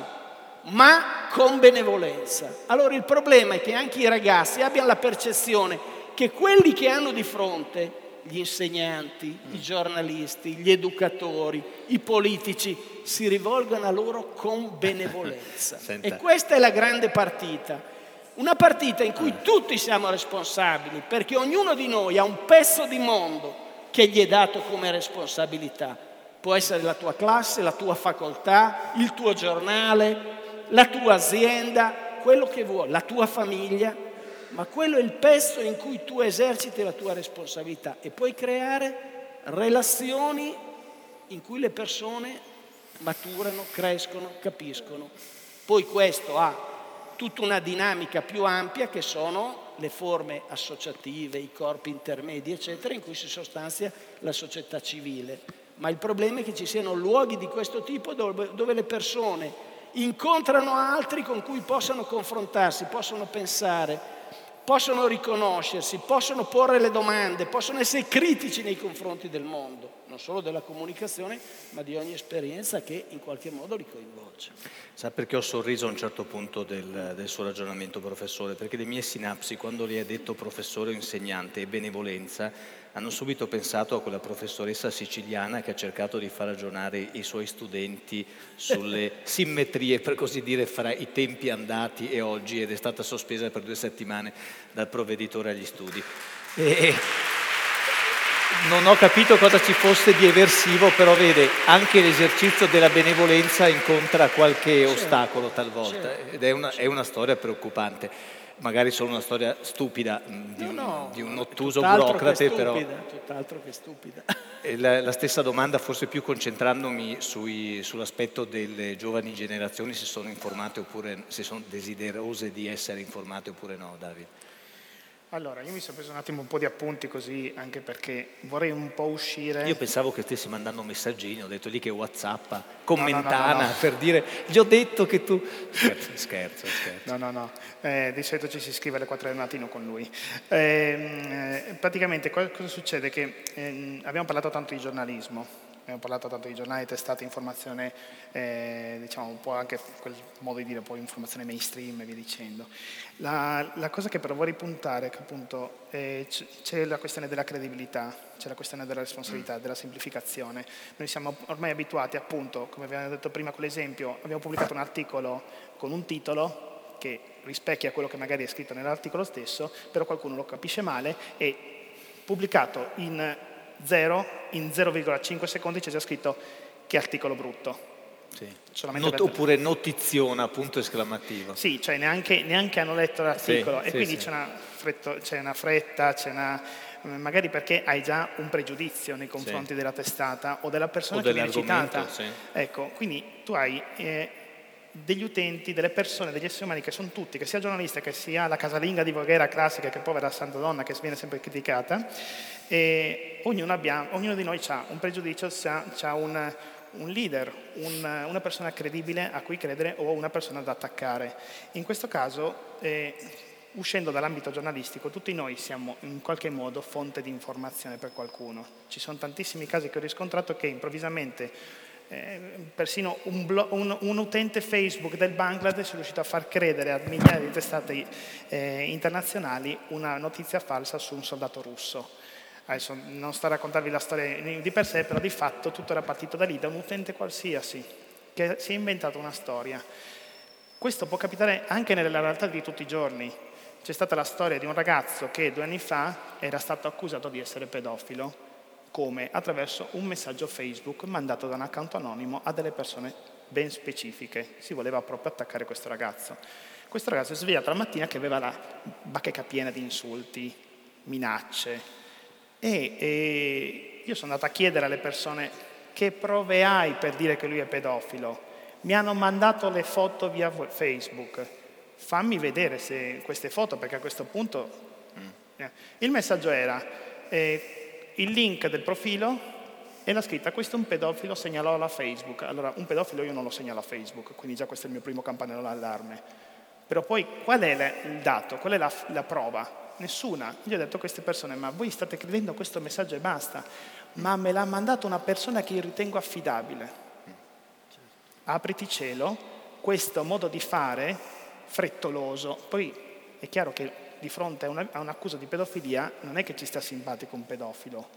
ma con benevolenza. Allora il problema è che anche i ragazzi abbiano la percezione che quelli che hanno di fronte, gli insegnanti, i giornalisti, gli educatori, i politici, si rivolgano a loro con benevolenza. e questa è la grande partita. Una partita in cui tutti siamo responsabili, perché ognuno di noi ha un pezzo di mondo che gli è dato come responsabilità. Può essere la tua classe, la tua facoltà, il tuo giornale, la tua azienda, quello che vuoi, la tua famiglia, ma quello è il pezzo in cui tu eserciti la tua responsabilità e puoi creare relazioni in cui le persone maturano, crescono, capiscono. Poi questo ha tutta una dinamica più ampia che sono le forme associative, i corpi intermedi, eccetera, in cui si sostanzia la società civile. Ma il problema è che ci siano luoghi di questo tipo dove, dove le persone incontrano altri con cui possano confrontarsi, possono pensare, possono riconoscersi, possono porre le domande, possono essere critici nei confronti del mondo, non solo della comunicazione, ma di ogni esperienza che in qualche modo li coinvolge. Sa perché ho sorriso a un certo punto del, del suo ragionamento, professore? Perché le mie sinapsi, quando le ha detto professore o insegnante e benevolenza, hanno subito pensato a quella professoressa siciliana che ha cercato di far ragionare i suoi studenti sulle simmetrie, per così dire, fra i tempi andati e oggi ed è stata sospesa per due settimane dal provveditore agli studi. E non ho capito cosa ci fosse di eversivo, però vede, anche l'esercizio della benevolenza incontra qualche ostacolo talvolta ed è una, è una storia preoccupante magari solo una storia stupida mm, di, no, no, di un ottuso burocrate, stupida, però... Tutt'altro che stupida. La, la, stessa domanda, forse più concentrandomi sui, sull'aspetto delle giovani generazioni, se sono informate oppure se sono desiderose di essere informate oppure no, Davide. Allora, io mi sono preso un attimo un po' di appunti così, anche perché vorrei un po' uscire... Io pensavo che stessi mandando messaggini, ho detto lì che Whatsappa, commentana, no, no, no, per dire, gli ho detto che tu... Scherzo, scherzo, scherzo. No, no, no, eh, di solito ci si scrive alle 4 del mattino con lui. Eh, eh, praticamente cosa succede? Che ehm, abbiamo parlato tanto di giornalismo, abbiamo parlato tanto di giornali, testate, informazione, eh, diciamo un po' anche quel modo di dire, poi informazione mainstream e via dicendo. La, la cosa che però vorrei puntare è che appunto eh, c'è la questione della credibilità, c'è la questione della responsabilità, mm. della semplificazione. Noi siamo ormai abituati appunto, come abbiamo detto prima con l'esempio, abbiamo pubblicato un articolo con un titolo che rispecchia quello che magari è scritto nell'articolo stesso, però qualcuno lo capisce male e pubblicato in 0, in 0,5 secondi c'è già scritto che articolo brutto. Sì. Not, oppure notiziona, punto esclamativo. Sì, cioè neanche, neanche hanno letto l'articolo sì, e sì, quindi c'è una, fretto, c'è, una fretta, c'è una, magari perché hai già un pregiudizio nei confronti della testata o della persona o che viene citata. Ecco, quindi tu hai eh, degli utenti, delle persone, degli esseri umani che sono tutti, che sia giornalista, che sia la casalinga di Voghera classica, che è povera santa donna, che viene sempre criticata, ognuno, abbiamo, ognuno di noi ha un pregiudizio, ha un, un leader, un, una persona credibile a cui credere o una persona da attaccare. In questo caso, eh, uscendo dall'ambito giornalistico, tutti noi siamo in qualche modo fonte di informazione per qualcuno. Ci sono tantissimi casi che ho riscontrato che improvvisamente eh, persino un, blog, un, un, utente Facebook del Bangladesh è riuscito a far credere a migliaia di testate eh, internazionali una notizia falsa su un soldato russo. Adesso non sto a raccontarvi la storia di per sé, però di fatto tutto era partito da lì, da un utente qualsiasi che si è inventato una storia. Questo può capitare anche nella realtà di tutti i giorni. C'è stata la storia di un ragazzo che due anni fa era stato accusato di essere pedofilo come? Attraverso un messaggio Facebook mandato da un account anonimo a delle persone ben specifiche. Si voleva proprio attaccare questo ragazzo. Questo ragazzo è svegliato la mattina che aveva la bacheca piena di insulti, minacce. E, e io sono andato a chiedere alle persone che prove hai per dire che lui è pedofilo. Mi hanno mandato le foto via Facebook. Fammi vedere se queste foto, perché a questo punto... Mm. Eh, il messaggio era... Eh, il link del profilo e la scritta questo è un pedofilo, segnalò alla Facebook. Allora, un pedofilo io non lo segnalo a Facebook, quindi già questo è il mio primo campanello d'allarme. Però poi qual è il dato? Qual è la, la prova? Nessuna. Gli ho detto a queste persone, ma voi state credendo questo messaggio e basta. Ma me l'ha mandato una persona che io ritengo affidabile. Apriti cielo, questo modo di fare frettoloso. Poi è chiaro che di fronte a, una, a, un'accusa di pedofilia non è che ci sta simpatico un pedofilo,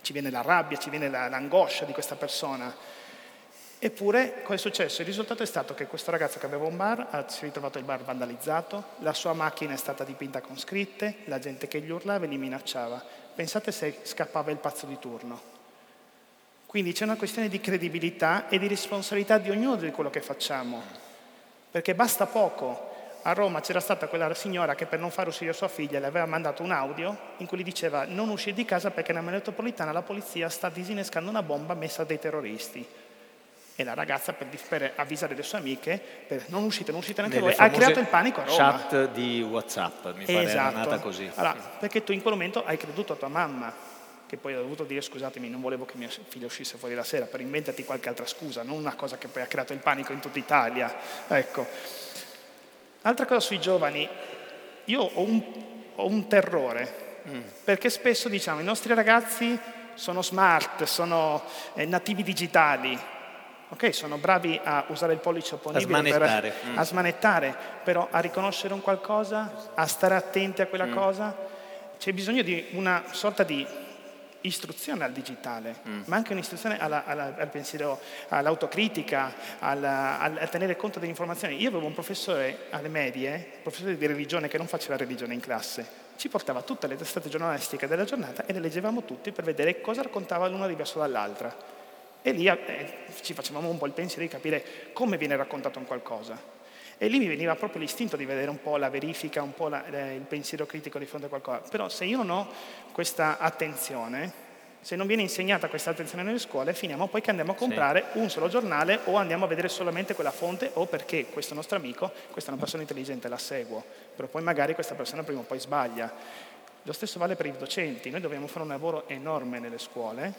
ci viene la rabbia, ci viene la, l'angoscia di questa persona. Eppure, cosa è successo? Il risultato è stato che questo ragazzo che aveva un bar si è ritrovato il bar vandalizzato, la sua macchina è stata dipinta con scritte, la gente che gli urlava e li minacciava. Pensate se scappava il pazzo di turno. Quindi c'è una questione di credibilità e di responsabilità di ognuno di quello che facciamo, perché basta poco a Roma c'era stata quella signora che per non far uscire sua figlia le aveva mandato un audio in cui gli diceva non uscire di casa perché nella metropolitana la polizia sta disinnescando una bomba messa dai terroristi. E la ragazza, per, per avvisare le sue amiche, per non uscite, non uscite neanche voi, ha creato il panico a Roma. chat di Whatsapp, mi pare esatto. nata così. Allora, perché tu in quel momento hai creduto a tua mamma, che poi ha dovuto dire scusatemi, non volevo che mia figlia uscisse fuori la sera, per inventarti qualche altra scusa, non una cosa che poi ha creato il panico in tutta Italia. Ecco. Altra cosa sui giovani, io ho un, ho un terrore, mm. perché spesso diciamo i nostri ragazzi sono smart, sono eh, nativi digitali, ok, sono bravi a usare il pollice opponibile, a smanettare, per, mm. a smanettare però a riconoscere un qualcosa, a stare attenti a quella mm. cosa, c'è bisogno di una sorta di istruzione al digitale, mm. ma anche un'istruzione alla, alla, al pensiero, all'autocritica, alla, al, a tenere conto delle informazioni. Io avevo un professore alle medie, professore di religione che non faceva religione in classe, ci portava tutte le testate giornalistiche della giornata e le leggevamo tutti per vedere cosa raccontava l'una diverso dall'altra. E lì eh, ci facevamo un po' il pensiero di capire come viene raccontato un qualcosa. E lì mi veniva proprio l'istinto di vedere un po' la verifica, un po' la, il pensiero critico di fronte a qualcosa. Però se io non ho questa attenzione, Se non viene insegnata questa attenzione nelle scuole, finiamo poi che andiamo a comprare sì. un solo giornale o andiamo a vedere solamente quella fonte o perché questo nostro amico, questa è una persona intelligente, la seguo, però poi magari questa persona prima o poi sbaglia. Lo stesso vale per i docenti, noi dobbiamo fare un lavoro enorme nelle scuole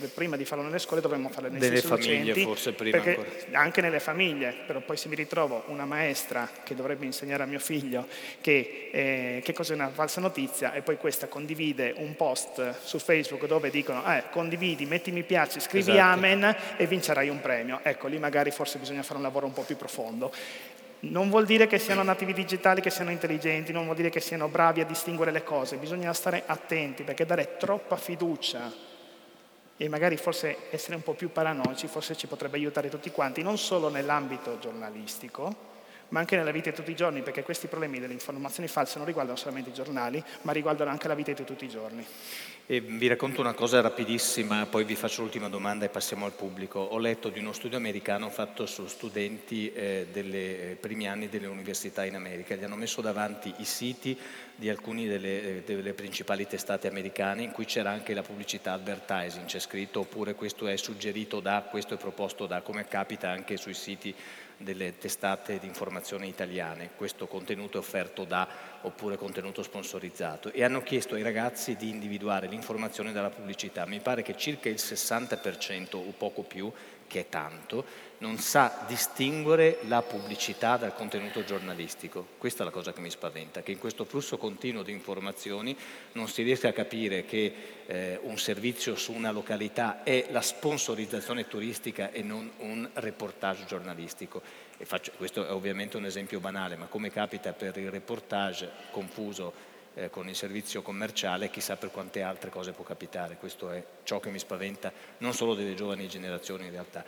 prima di farlo nelle scuole dovremmo farlo nei Delle famiglie forse prima ancora. Anche nelle famiglie, però poi se mi ritrovo una maestra che dovrebbe insegnare a mio figlio che, eh, che cos'è una falsa notizia e poi questa condivide un post su Facebook dove dicono eh, condividi, metti mi piace, scrivi esatto. amen e vincerai un premio. Ecco, lì magari forse bisogna fare un lavoro un po' più profondo. Non vuol dire che siano nativi digitali, che siano intelligenti, non vuol dire che siano bravi a distinguere le cose, bisogna stare attenti perché dare troppa fiducia e magari forse essere un po' più paranoici forse ci potrebbe aiutare tutti quanti, non solo nell'ambito giornalistico, ma anche nella vita di tutti i giorni, perché questi problemi delle informazioni false non riguardano solamente i giornali, ma riguardano anche la vita di tutti i giorni. E vi racconto una cosa rapidissima, poi vi faccio l'ultima domanda e passiamo al pubblico. Ho letto di uno studio americano fatto su studenti eh, dei eh, primi anni delle università in America. Gli hanno messo davanti i siti di alcune delle, eh, delle, principali testate americane in cui c'era anche la pubblicità advertising, c'è scritto oppure questo è suggerito da, questo è proposto da, come capita anche sui siti delle testate di informazione italiane, questo contenuto è offerto da oppure contenuto sponsorizzato e hanno chiesto ai ragazzi di individuare l'informazione dalla pubblicità. Mi pare che circa il 60% o poco più che è tanto, non sa distinguere la pubblicità dal contenuto giornalistico. Questa è la cosa che mi spaventa, che in questo flusso continuo di informazioni non si riesca a capire che eh, un servizio su una località è la sponsorizzazione turistica e non un reportage giornalistico. Faccio, questo è ovviamente un esempio banale, ma come capita per il reportage confuso eh, con il servizio commerciale, chissà per quante altre cose può capitare. Questo è ciò che mi spaventa, non solo delle giovani generazioni in realtà.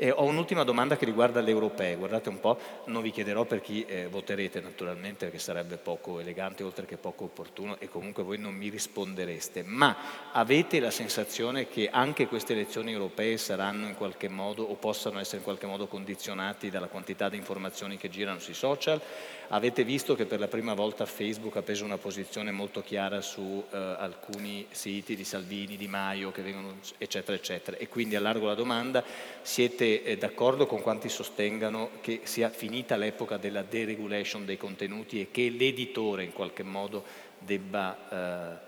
E ho un'ultima domanda che riguarda le europee, guardate un po', non vi chiederò per chi eh, voterete naturalmente perché sarebbe poco elegante oltre che poco opportuno e comunque voi non mi rispondereste, ma avete la sensazione che anche queste elezioni europee saranno in qualche modo o possano essere in qualche modo condizionati dalla quantità di informazioni che girano sui social? Avete visto che per la prima volta Facebook ha preso una posizione molto chiara su eh, alcuni siti di Salvini, Di Maio, che vengono, eccetera, eccetera. E quindi allargo la domanda, siete eh, d'accordo con quanti sostengano che sia finita l'epoca della deregulation dei contenuti e che l'editore in qualche modo debba... Eh,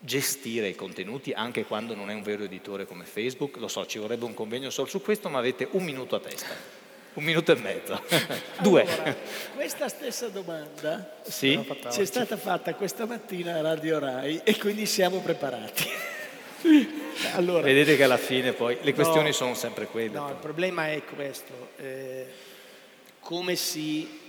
gestire i contenuti anche quando non è un vero editore come Facebook. Lo so, ci vorrebbe un convegno solo su questo, ma avete un minuto a testa. Un minuto e mezzo. Due. Allora, questa stessa domanda sì? ci è stata fatta questa mattina a Radio Rai e quindi siamo preparati. Allora, Vedete che alla fine poi le questioni no, sono sempre quelle. No, il problema è questo. Eh, come si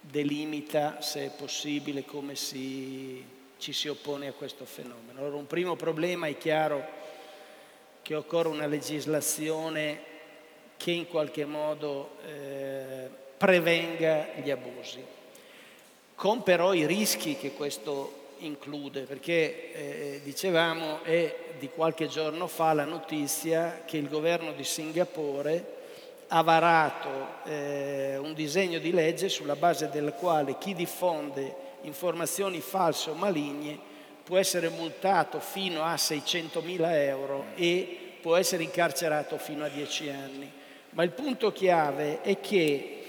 delimita, se è possibile, come si, ci si oppone a questo fenomeno? Allora, un primo problema è chiaro che occorre una legislazione che in qualche modo eh, prevenga gli abusi, con però i rischi che questo include, perché eh, dicevamo è di qualche giorno fa la notizia che il governo di Singapore ha varato eh, un disegno di legge sulla base del quale chi diffonde informazioni false o maligne può essere multato fino a 600.000 euro e può essere incarcerato fino a 10 anni. Ma il punto chiave è che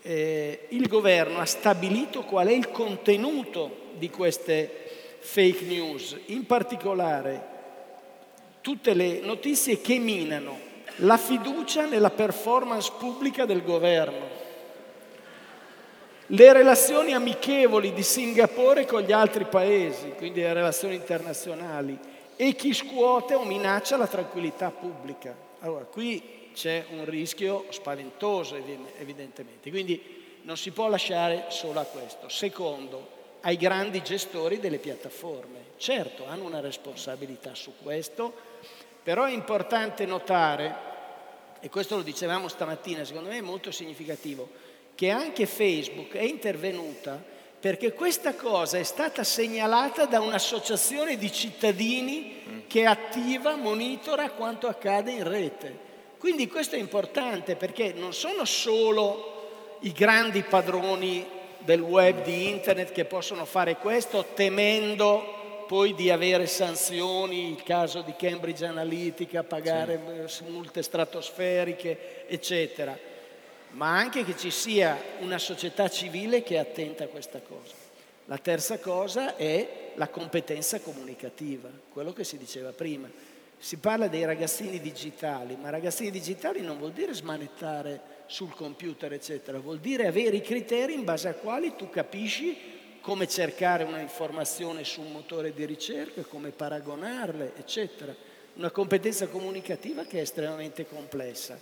eh, il governo ha stabilito qual è il contenuto di queste fake news, in particolare tutte le notizie che minano la fiducia nella performance pubblica del governo, le relazioni amichevoli di Singapore con gli altri paesi, quindi le relazioni internazionali, e chi scuote o minaccia la tranquillità pubblica. Allora, qui c'è un rischio spaventoso evidentemente, quindi non si può lasciare solo a questo. Secondo, ai grandi gestori delle piattaforme. Certo, hanno una responsabilità su questo, però è importante notare, e questo lo dicevamo stamattina, secondo me è molto significativo, che anche Facebook è intervenuta perché questa cosa è stata segnalata da un'associazione di cittadini che attiva, monitora quanto accade in rete. Quindi questo è importante perché non sono solo i grandi padroni del web, di internet che possono fare questo temendo poi di avere sanzioni, il caso di Cambridge Analytica, pagare sì. multe stratosferiche, eccetera, ma anche che ci sia una società civile che è attenta a questa cosa. La terza cosa è la competenza comunicativa, quello che si diceva prima. Si parla dei ragazzini digitali, ma ragazzini digitali non vuol dire smanettare sul computer, eccetera, vuol dire avere i criteri in base ai quali tu capisci come cercare una informazione su un motore di ricerca, come paragonarle, eccetera. Una competenza comunicativa che è estremamente complessa.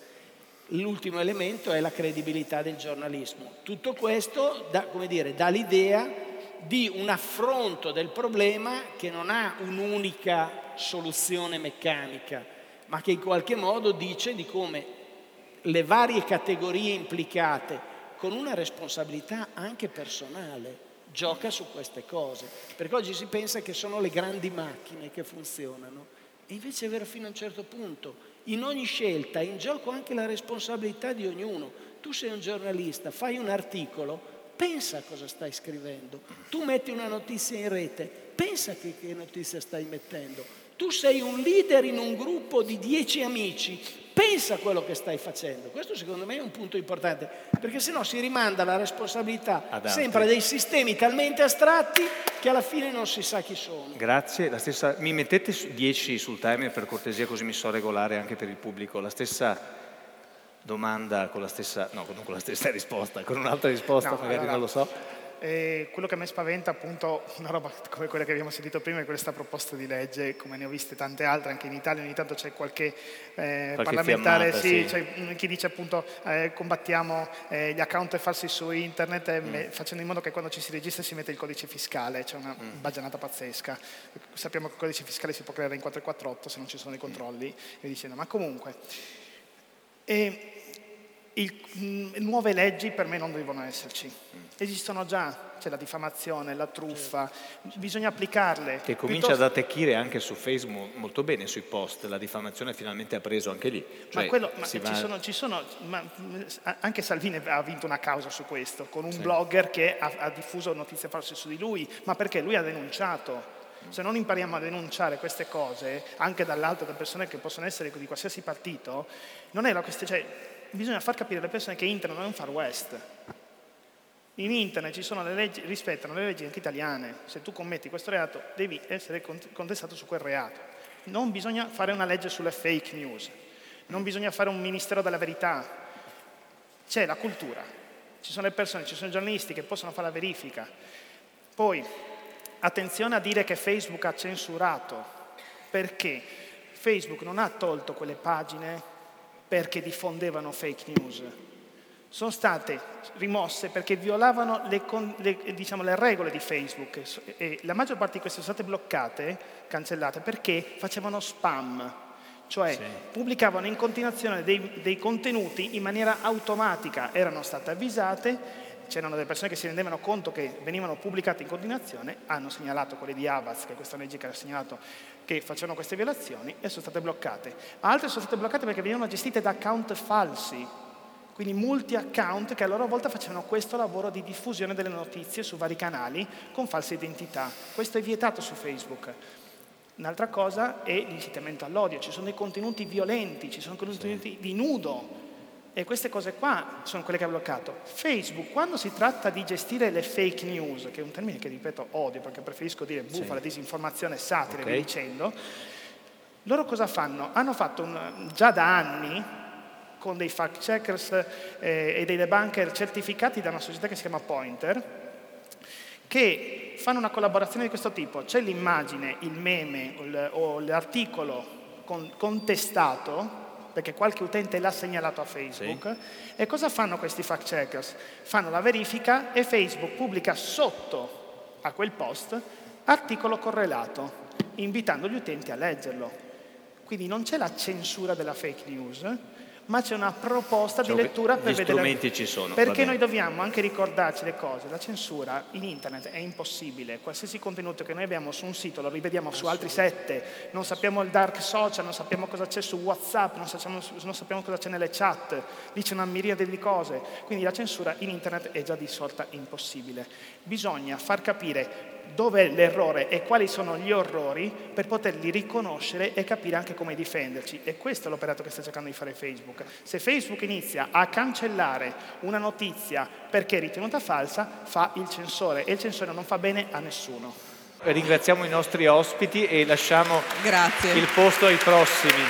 L'ultimo elemento è la credibilità del giornalismo. Tutto questo dà, dire, dà l'idea di un affronto del problema che non ha un'unica soluzione meccanica, ma che in qualche modo dice di come le varie categorie implicate, con una responsabilità anche personale, gioca su queste cose, perché oggi si pensa che sono le grandi macchine che funzionano e invece è vero fino a un certo punto. In ogni scelta è in gioco anche la responsabilità di ognuno. Tu sei un giornalista, fai un articolo, pensa a cosa stai scrivendo. Tu metti una notizia in rete, pensa che, che notizia stai mettendo. Tu sei un leader in un gruppo di dieci amici, pensa a quello che stai facendo. Questo secondo me è un punto importante, perché se no si rimanda la responsabilità sempre a dei sistemi talmente astratti che alla fine non si sa chi sono. Grazie, stessa, mi mettete 10 sul timer per cortesia così mi so regolare anche per il pubblico. La stessa domanda con la stessa, no, non con la stessa risposta, con un'altra risposta, no, magari allora, non lo so. E quello che a me spaventa appunto una roba come quella che abbiamo sentito prima è questa proposta di legge, come ne ho viste tante altre, anche in Italia ogni tanto c'è qualche, eh, qualche parlamentare sì, sì. Cioè, chi dice appunto eh, combattiamo eh, gli account falsi su internet mm. facendo in modo che quando ci si registra si mette il codice fiscale, c'è una mm. baggianata pazzesca. Sappiamo che il codice fiscale si può creare in 448 se non ci sono i controlli, e dicendo, ma comunque. E il, mm, nuove leggi per me non devono esserci. Esistono già, c'è la diffamazione, la truffa, bisogna applicarle. Che comincia Piuttosto... ad attecchire anche su Facebook molto bene sui post, la diffamazione finalmente ha preso anche lì. Cioè, ma, quello, ma ci, va... sono, ci sono, ma anche Salvini ha vinto una causa su questo, con un sì. blogger che ha, ha diffuso notizie false su di lui, ma perché lui ha denunciato. Se non impariamo a denunciare queste cose, anche dall'alto da persone che possono essere di qualsiasi partito, non è la questione, cioè, bisogna far capire alle persone che internet non è un far west. In internet ci sono le leggi, rispettano le leggi anche italiane. Se tu commetti questo reato devi essere contestato su quel reato. Non bisogna fare una legge sulle fake news, non bisogna fare un ministero della verità. C'è la cultura, ci sono le persone, ci sono i giornalisti che possono fare la verifica. Poi, attenzione a dire che Facebook ha censurato, perché Facebook non ha tolto quelle pagine perché diffondevano fake news. Sono state rimosse perché violavano le, le, diciamo, le regole di Facebook e la maggior parte di queste sono state bloccate, cancellate, perché facevano spam, cioè sì. pubblicavano in continuazione dei, dei, contenuti in maniera automatica, erano state avvisate, c'erano delle persone che si rendevano conto che venivano pubblicate in continuazione, hanno segnalato quelle di Avaz, che è questa legge che ha segnalato che facevano queste violazioni e sono state bloccate. Altre sono state bloccate perché venivano gestite da account falsi, quindi multi-account che a loro volta facevano questo lavoro di diffusione delle notizie su vari canali con false identità. Questo è vietato su Facebook. Un'altra cosa è l'incitamento all'odio, ci sono dei contenuti violenti, ci sono contenuti di nudo, e queste cose qua sono quelle che ha bloccato. Facebook, quando si tratta di gestire le fake news, che è un termine che ripeto odio perché preferisco dire bufala, sì. disinformazione, satira e okay. dicendo, loro cosa fanno? Hanno fatto un, già da anni con dei fact checkers eh, e dei debunker certificati da una società che si chiama Pointer, che fanno una collaborazione di questo tipo. C'è l'immagine, il meme o l'articolo contestato perché qualche utente l'ha segnalato a Facebook. Sì. E cosa fanno questi fact checkers? Fanno la verifica e Facebook pubblica sotto a quel post articolo correlato, invitando gli utenti a leggerlo. Quindi non c'è la censura della fake news, ma c'è una proposta cioè, di lettura per vedere... strumenti ci sono. Perché noi dobbiamo anche ricordarci le cose. La censura in internet è impossibile. Qualsiasi contenuto che noi abbiamo su un sito lo rivediamo su altri sette, non sappiamo il dark social, non sappiamo cosa c'è su WhatsApp, non sappiamo, non sappiamo cosa c'è nelle chat, lì c'è una miriade di cose. Quindi la censura in internet è già di sorta impossibile. Bisogna far capire dove è l'errore e quali sono gli orrori per poterli riconoscere e capire anche come difenderci. E questo è l'operato che sta cercando di fare Facebook. Se Facebook inizia a cancellare una notizia perché è ritenuta falsa, fa il censore e il censore non fa bene a nessuno. Ringraziamo i nostri ospiti e lasciamo Grazie. il posto ai prossimi.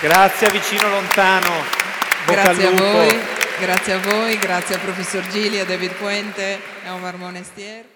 Grazie a Vicino Lontano. Bocca Grazie a voi, grazie a voi, grazie al professor Gili, a David Puente e a Omar Monestier.